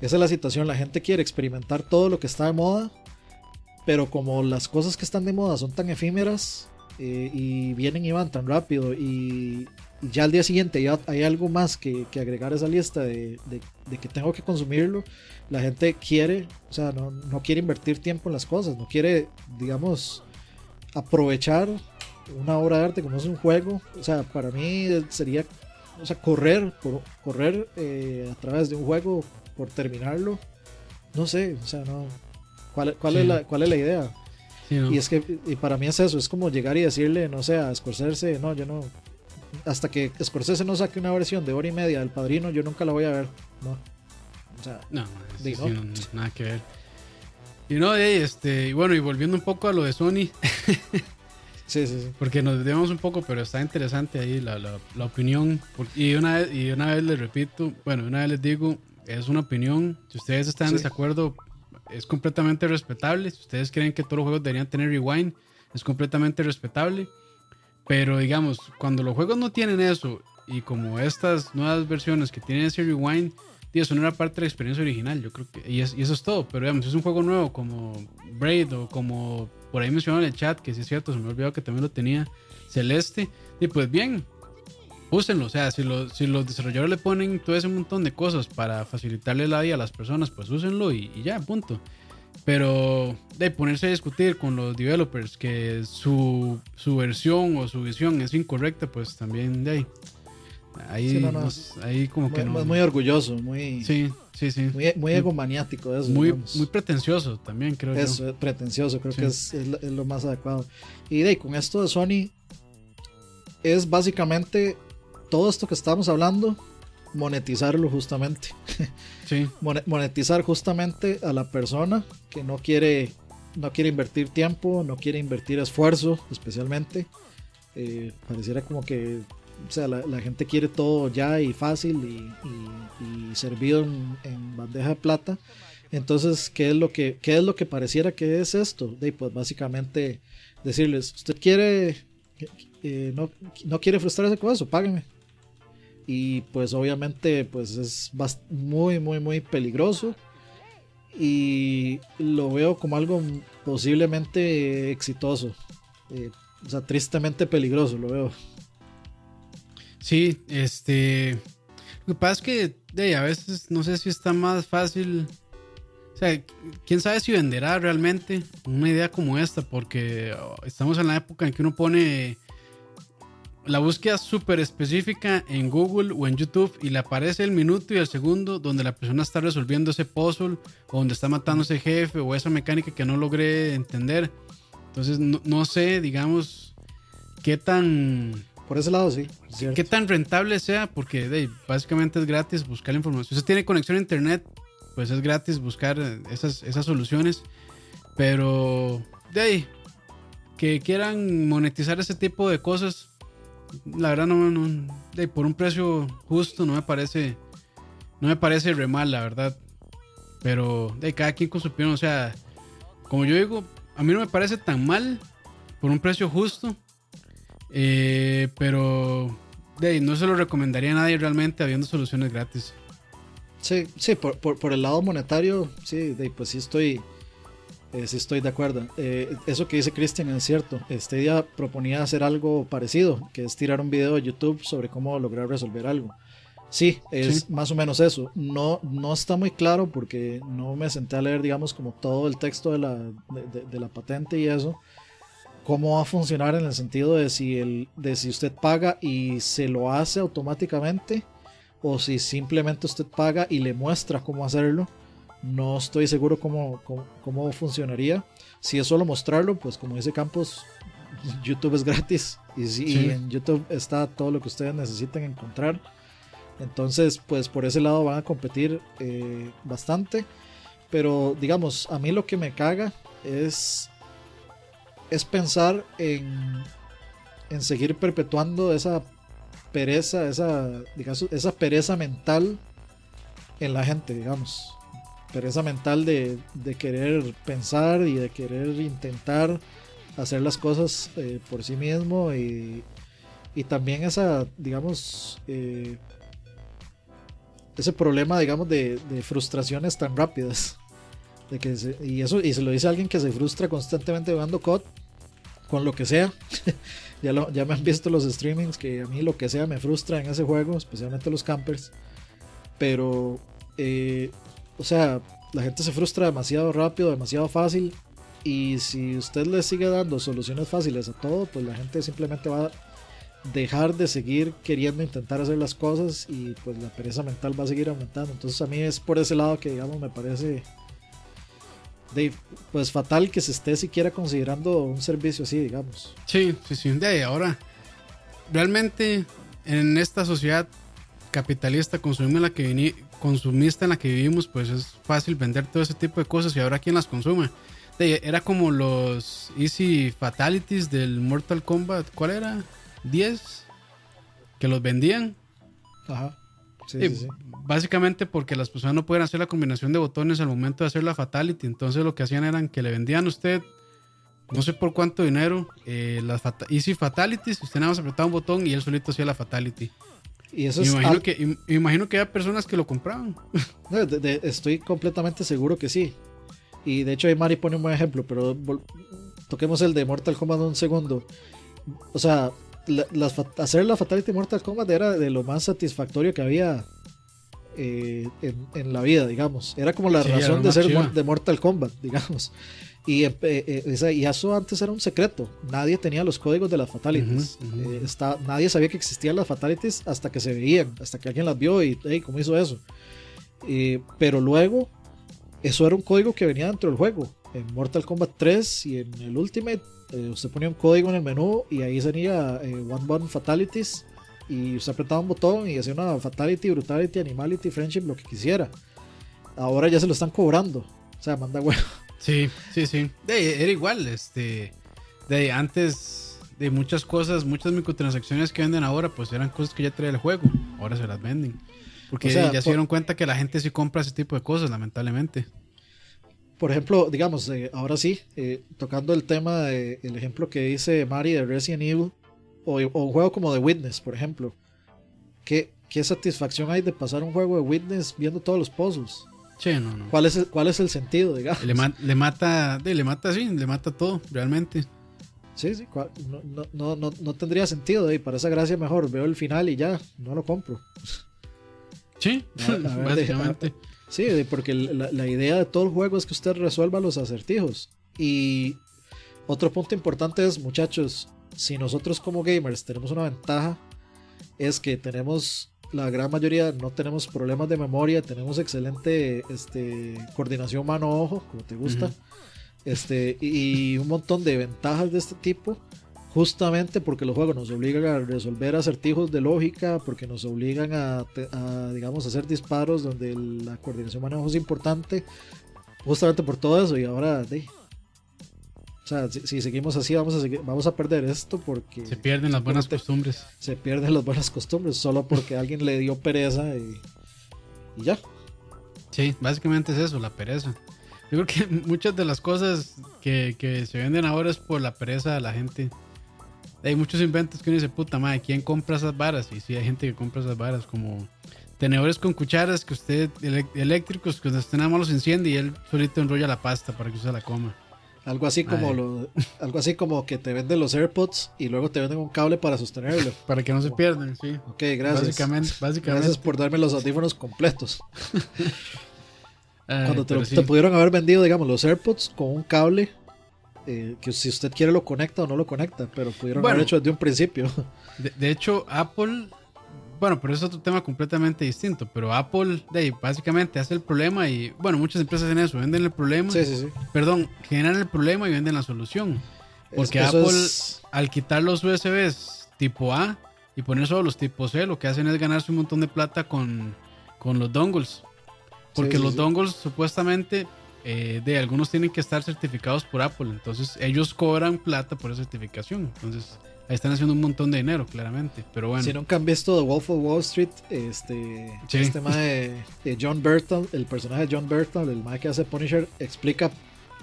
esa es la situación. La gente quiere experimentar todo lo que está de moda, pero como las cosas que están de moda son tan efímeras eh, y vienen y van tan rápido y ya al día siguiente ya hay algo más que, agregar a esa lista de, que tengo que consumirlo, la gente quiere, o sea, no, quiere invertir tiempo en las cosas, no quiere, digamos, aprovechar una obra de arte como es un juego. O sea, para mí sería, o sea, correr, por, correr eh, a través de un juego por terminarlo. No sé, o sea, no. ¿Cuál, cuál, es, la, cuál es la idea? Y es que y para mí es eso, es como llegar y decirle, no sé, a escorzarse, no, yo no, hasta que Scorsese no saque una versión de hora y media del padrino, yo nunca la voy a ver. No. O sea, no, nada que ver. Y no, este, y bueno, y volviendo un poco a lo de Sony. sí, sí, sí. Porque nos debemos un poco, pero está interesante ahí la, la, opinión. Y una, vez, y una vez les repito, bueno, una vez les digo, es una opinión. Si ustedes están en desacuerdo, es completamente respetable. Si ustedes creen que todos los juegos deberían tener rewind, es completamente respetable. Pero digamos, cuando los juegos no tienen eso y como estas nuevas versiones que tienen ese rewind, tío, son una parte de la experiencia original, yo creo que, y, eso es todo. Pero digamos, si es un juego nuevo como Braid o como por ahí mencionaron en el chat, que sí es cierto, se me olvidó que también lo tenía Celeste, y pues bien, úsenlo. O sea, si, si los desarrolladores le ponen todo ese montón de cosas para facilitarle la vida a las personas, pues úsenlo y ya, punto. Pero de ponerse a discutir con los developers que su, su versión o su visión es incorrecta, pues también de ahí. Ahí, ahí como que no. Muy orgulloso, muy. Sí, sí, sí. Muy, egomaniático eso. Muy, muy pretencioso también, creo eso, yo. pretencioso, creo que es, es, lo más adecuado. Y de con esto de Sony, es básicamente todo esto que estamos hablando, monetizarlo justamente. Sí. monetizar justamente a la persona que no quiere, no quiere invertir tiempo, no quiere invertir esfuerzo, especialmente. Eh, pareciera como que o sea, la, gente quiere todo ya y fácil y, servido en, bandeja de plata. Entonces, ¿qué es lo que, qué es lo que pareciera que es esto? De, pues básicamente decirles, usted quiere, eh, no, no quiere frustrarse con eso, págame y pues obviamente pues es muy muy muy peligroso y lo veo como algo posiblemente exitoso. Eh, o sea, tristemente peligroso lo veo. Sí, este... Lo que pasa es que de, a veces no sé si está más fácil... O sea, quién sabe si venderá realmente una idea como esta, porque oh, estamos en la época en que uno pone la búsqueda súper específica en Google o en YouTube y le aparece el minuto y el segundo donde la persona está resolviendo ese puzzle o donde está matando ese jefe o esa mecánica que no logré entender. Entonces no, sé, digamos, qué tan... Por ese lado, sí. Qué tan rentable sea, porque básicamente es gratis buscar la información. Si usted tiene conexión a internet, pues es gratis buscar esas, esas soluciones. Pero de ahí, que quieran monetizar ese tipo de cosas, la verdad no, no de, por un precio justo no me parece no me parece re mal la verdad. Pero de cada quien con su opinión o sea como yo digo a mí no me parece tan mal por un precio justo eh, pero de, no se lo recomendaría a nadie realmente habiendo soluciones gratis. Sí sí por, por, el lado monetario sí de, pues sí estoy eh, sí, estoy de acuerdo. Eh, eso que dice Cristian es cierto. Este día proponía hacer algo parecido, que es tirar un video de YouTube sobre cómo lograr resolver algo. Sí, es más o menos eso. No, no está muy claro porque no me senté a leer, digamos, como todo el texto de la, de, la patente y eso. Cómo va a funcionar en el sentido de si, el, de si usted paga y se lo hace automáticamente o si simplemente usted paga y le muestra cómo hacerlo no estoy seguro cómo, cómo, funcionaría. Si es solo mostrarlo, pues como dice Campos, YouTube es gratis y, si, en YouTube está todo lo que ustedes necesiten encontrar. Entonces, pues por ese lado van a competir eh, bastante. Pero digamos, a mí lo que me caga es, es pensar en, en seguir perpetuando esa pereza, esa, digamos, esa pereza mental en la gente, digamos pereza mental de, querer pensar y de querer intentar hacer las cosas eh, por sí mismo y, también esa, digamos, eh, ese problema, digamos, de, frustraciones tan rápidas. De que y eso y se lo dice alguien que se frustra constantemente jugando COD con lo que sea. ya, ya me han visto los streamings que a mí lo que sea me frustra en ese juego, especialmente los campers. Pero eh, o sea, la gente se frustra demasiado rápido, demasiado fácil. Y si usted le sigue dando soluciones fáciles a todo, pues la gente simplemente va a dejar de seguir queriendo intentar hacer las cosas y pues la pereza mental va a seguir aumentando. Entonces a mí es por ese lado que digamos me parece pues fatal que se esté siquiera considerando un servicio así, digamos. Sí, sí, sí. De ahora, realmente en esta sociedad capitalista consumimos la que consumista en la que vivimos, pues es fácil vender todo ese tipo de cosas y ahora quién las consume. Era como los Easy Fatalities del Mortal Kombat, ¿cuál era? ¿10? Que los vendían. Ajá. Básicamente porque las personas no pueden hacer la combinación de botones al momento de hacer la Fatality. Entonces lo que hacían eran que le vendían a usted, no sé por cuánto dinero, eh, las Easy Fatalities. Usted nada más apretaba un botón y él solito hacía la Fatality. Y eso imagino, que, imagino que había personas que lo compraban. estoy completamente seguro que sí. Y de hecho ahí Mari pone un buen ejemplo, pero toquemos el de Mortal Kombat un segundo. O sea, hacer la Fatality Mortal Kombat era de lo más satisfactorio que había eh, en, la vida, digamos. Era como la razón de ser de Mortal Kombat, digamos. Y, eh, eh, y, eso antes era un secreto. Nadie tenía los códigos de las fatalities. Eh, está, nadie sabía que existían las fatalities hasta que se veían, hasta que alguien las vio y, hey, ¿cómo hizo eso? pero luego, eso era un código que venía dentro del juego. En Mortal Kombat 3 y en el Ultimate, usted ponía un código en el menú y ahí salía One One Fatalities. Y usted apretaba un botón y hacía una Fatality, Brutality, Animality, Friendship, lo que quisiera. Ahora ya se lo están cobrando. O sea, manda huevo. Sí, sí, sí. De, era igual, este. De antes de muchas cosas, muchas microtransacciones que venden ahora, pues eran cosas que ya traía el juego. Ahora se las venden. Porque ya se dieron cuenta que la gente sí compra ese tipo de cosas, lamentablemente. Por ejemplo, digamos, eh, ahora sí, eh, tocando el tema, el ejemplo que dice Mari de Resident Evil, o, un juego como The Witness, por ejemplo, que ¿qué satisfacción hay de pasar un juego de Witness viendo todos los puzzles? Sí, no, no. ¿Cuál es el, cuál es el sentido, digamos? Le, ma- le mata, le mata, sí, le mata todo, realmente. Sí, sí, no, no, no, tendría sentido. ahí, para esa gracia mejor veo el final y ya, no lo compro. Sí, A- a ver, de- básicamente. Sí, de- porque la, la idea de todo el juego es que usted resuelva los acertijos. Y otro punto importante es, muchachos, si nosotros como gamers tenemos una ventaja, es que tenemos, la gran mayoría no tenemos problemas de memoria, tenemos excelente este, coordinación mano-ojo, como te gusta, este, y un montón de ventajas de este tipo. Justamente porque los juegos nos obligan a resolver acertijos de lógica, porque nos obligan a, a, digamos, hacer disparos donde la coordinación mano-ojo es importante, justamente por todo eso. Y ahora, de, sea, si, si seguimos así, vamos a, seguir- vamos a perder esto porque Se pierden las buenas costumbres. se pierden las buenas costumbres solo porque alguien le dio pereza y, y ya. Sí, básicamente es eso, la pereza. Yo creo que muchas de las cosas que, que se venden ahora es por la pereza de la gente. Hay muchos inventos que uno dice, puta madre, ¿quién compra esas varas? Y sí, hay gente que compra esas varas, como tenedores con cucharas que usted, eléctricos, que usted nada más los enciende y él solito enrolla la pasta para que usted la coma. Algo así como lo, algo así como que te venden los AirPods y luego te venden un cable para sostenerlo. Para que no se pierdan, sí. Ok, gracias. Básicamente, básicamente. Gracias por darme los audífonos completos. Ay, Cuando te, pero sí. te pudieron haber vendido, digamos, los AirPods con un cable eh, que si usted quiere lo conecta o no lo conecta, pero pudieron Bueno. haber hecho desde un principio. De, de hecho, Apple, bueno, pero es otro tema completamente distinto, pero Apple, de ahí, básicamente hace el problema y, bueno, muchas empresas hacen eso, venden el problema, sí, sí, sí. perdón, generan el problema y venden la solución. Porque eso Apple, es- al quitar los USBs tipo A y poner solo los tipo C, lo que hacen es ganarse un montón de plata con, con los dongles. Porque los dongles supuestamente eh, de algunos tienen que estar certificados por Apple. Entonces ellos cobran plata por esa certificación. Entonces ahí están haciendo un montón de dinero, claramente. Pero bueno. Si nunca han visto The Wolf of Wall Street, este, Sí. este mae, eh, John Burton, el personaje de John Burton, el mae que hace Punisher, explica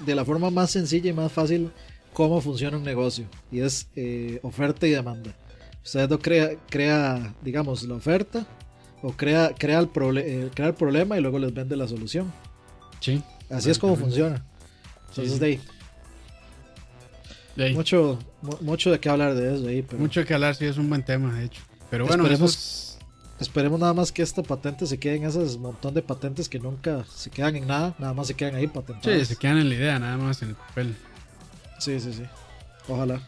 de la forma más sencilla y más fácil cómo funciona un negocio. Y es eh, oferta y demanda. Usted no crea, crea, digamos, la oferta o crea, crea, el eh, crea el problema y luego les vende la solución. Sí. Así es como funciona. Entonces, sí. de ahí, De ahí. mucho, mu- mucho de qué hablar de eso ahí, pero Mucho que hablar, sí, es un buen tema, de hecho. Pero bueno, Esperemos- Esperemos nada más que esta patente se quede en esas montón de patentes que nunca se quedan en nada, nada más se quedan ahí patentadas. Sí, se quedan en la idea, nada más en el papel. Sí, sí, sí. Ojalá.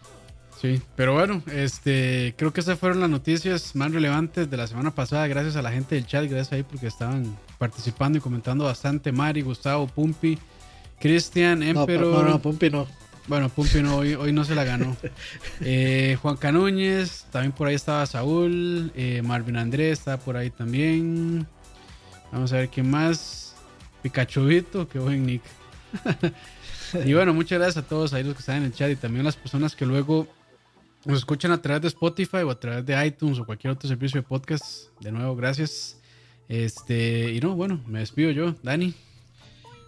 Sí, pero bueno, este, creo que esas fueron las noticias más relevantes de la semana pasada. Gracias a la gente del chat, gracias ahí porque estaban participando y comentando bastante. Mari, Gustavo, Pumpi, Cristian, No, Emperor. no, no, Pumpi no. Bueno, Pumpi no, hoy, hoy no se la ganó. Eh, Juan Canúñez, también por ahí estaba Saúl, eh, Marvin Andrés estaba por ahí también. Vamos a ver quién más. Picachubito, qué buen nick. y bueno, muchas gracias a todos ahí los que están en el chat y también a las personas que luego nos escuchan a través de Spotify o a través de iTunes o cualquier otro servicio de podcast. De nuevo, gracias. Este, y no, bueno, me despido yo, Dani.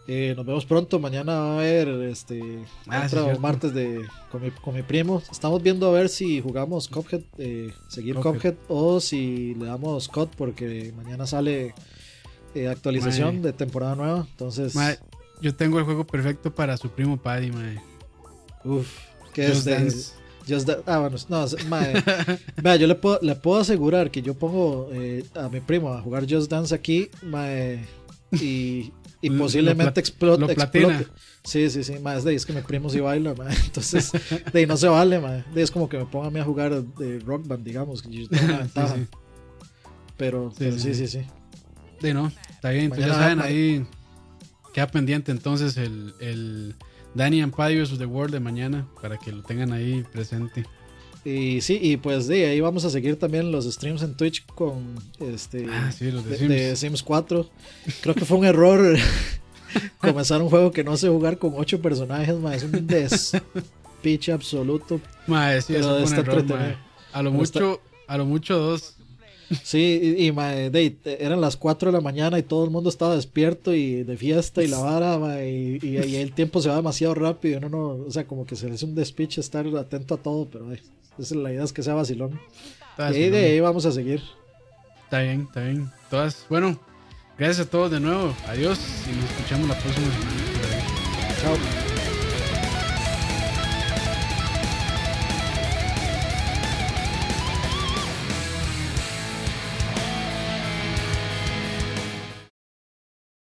Eh, nos vemos pronto. Mañana va a haber este Ah, otro cierto. martes de con mi, con mi primo. Estamos viendo a ver si jugamos Cuphead, eh, seguir Cuphead. Cuphead o si le damos COD porque mañana sale eh, actualización Mae. de temporada nueva. Entonces, Mae, yo tengo el juego perfecto para su primo Paddy, mae. uff, que es de Dance. Just Da- ah, bueno, no, mae, vea, yo le puedo, le puedo asegurar que yo pongo eh, a mi primo a jugar Just Dance aquí, mae, y, y posiblemente explote. explote. Sí, sí, sí, es, de, es que mi primo sí baila, mae, entonces de ahí no se vale, mae, de, es como que me ponga a mí a jugar de Rock Band, digamos, que yo tengo una ventaja, sí. pero, Sí, pero sí, sí. sí. De no, está bien, entonces ya Mañana- saben, ma- ahí queda pendiente entonces el, el Danny Paddy vs. The World de mañana para que lo tengan ahí presente. Y sí, y pues de ahí vamos a seguir también los streams en Twitch con este Ah, sí, los de de, Sims. de Sims 4. Creo que fue un error comenzar un juego que no sé jugar con ocho personajes, ma, es un despiche absoluto. Mae, sí, eso fue un error, mae. A lo Pero está- mucho, a lo mucho dos. Sí, y, y, ma, de ahí, eran las 4 de la mañana y todo el mundo estaba despierto y de fiesta y la vara, y, y- y el tiempo se va demasiado rápido. uno no, o sea, como que se le hace un despiche estar atento a todo, pero ay, esa es la idea es que sea vacilón. Y de ahí vamos a seguir. Está bien, está bien. Todas, bueno, gracias a todos de nuevo. Adiós y nos escuchamos la próxima semana. Chao.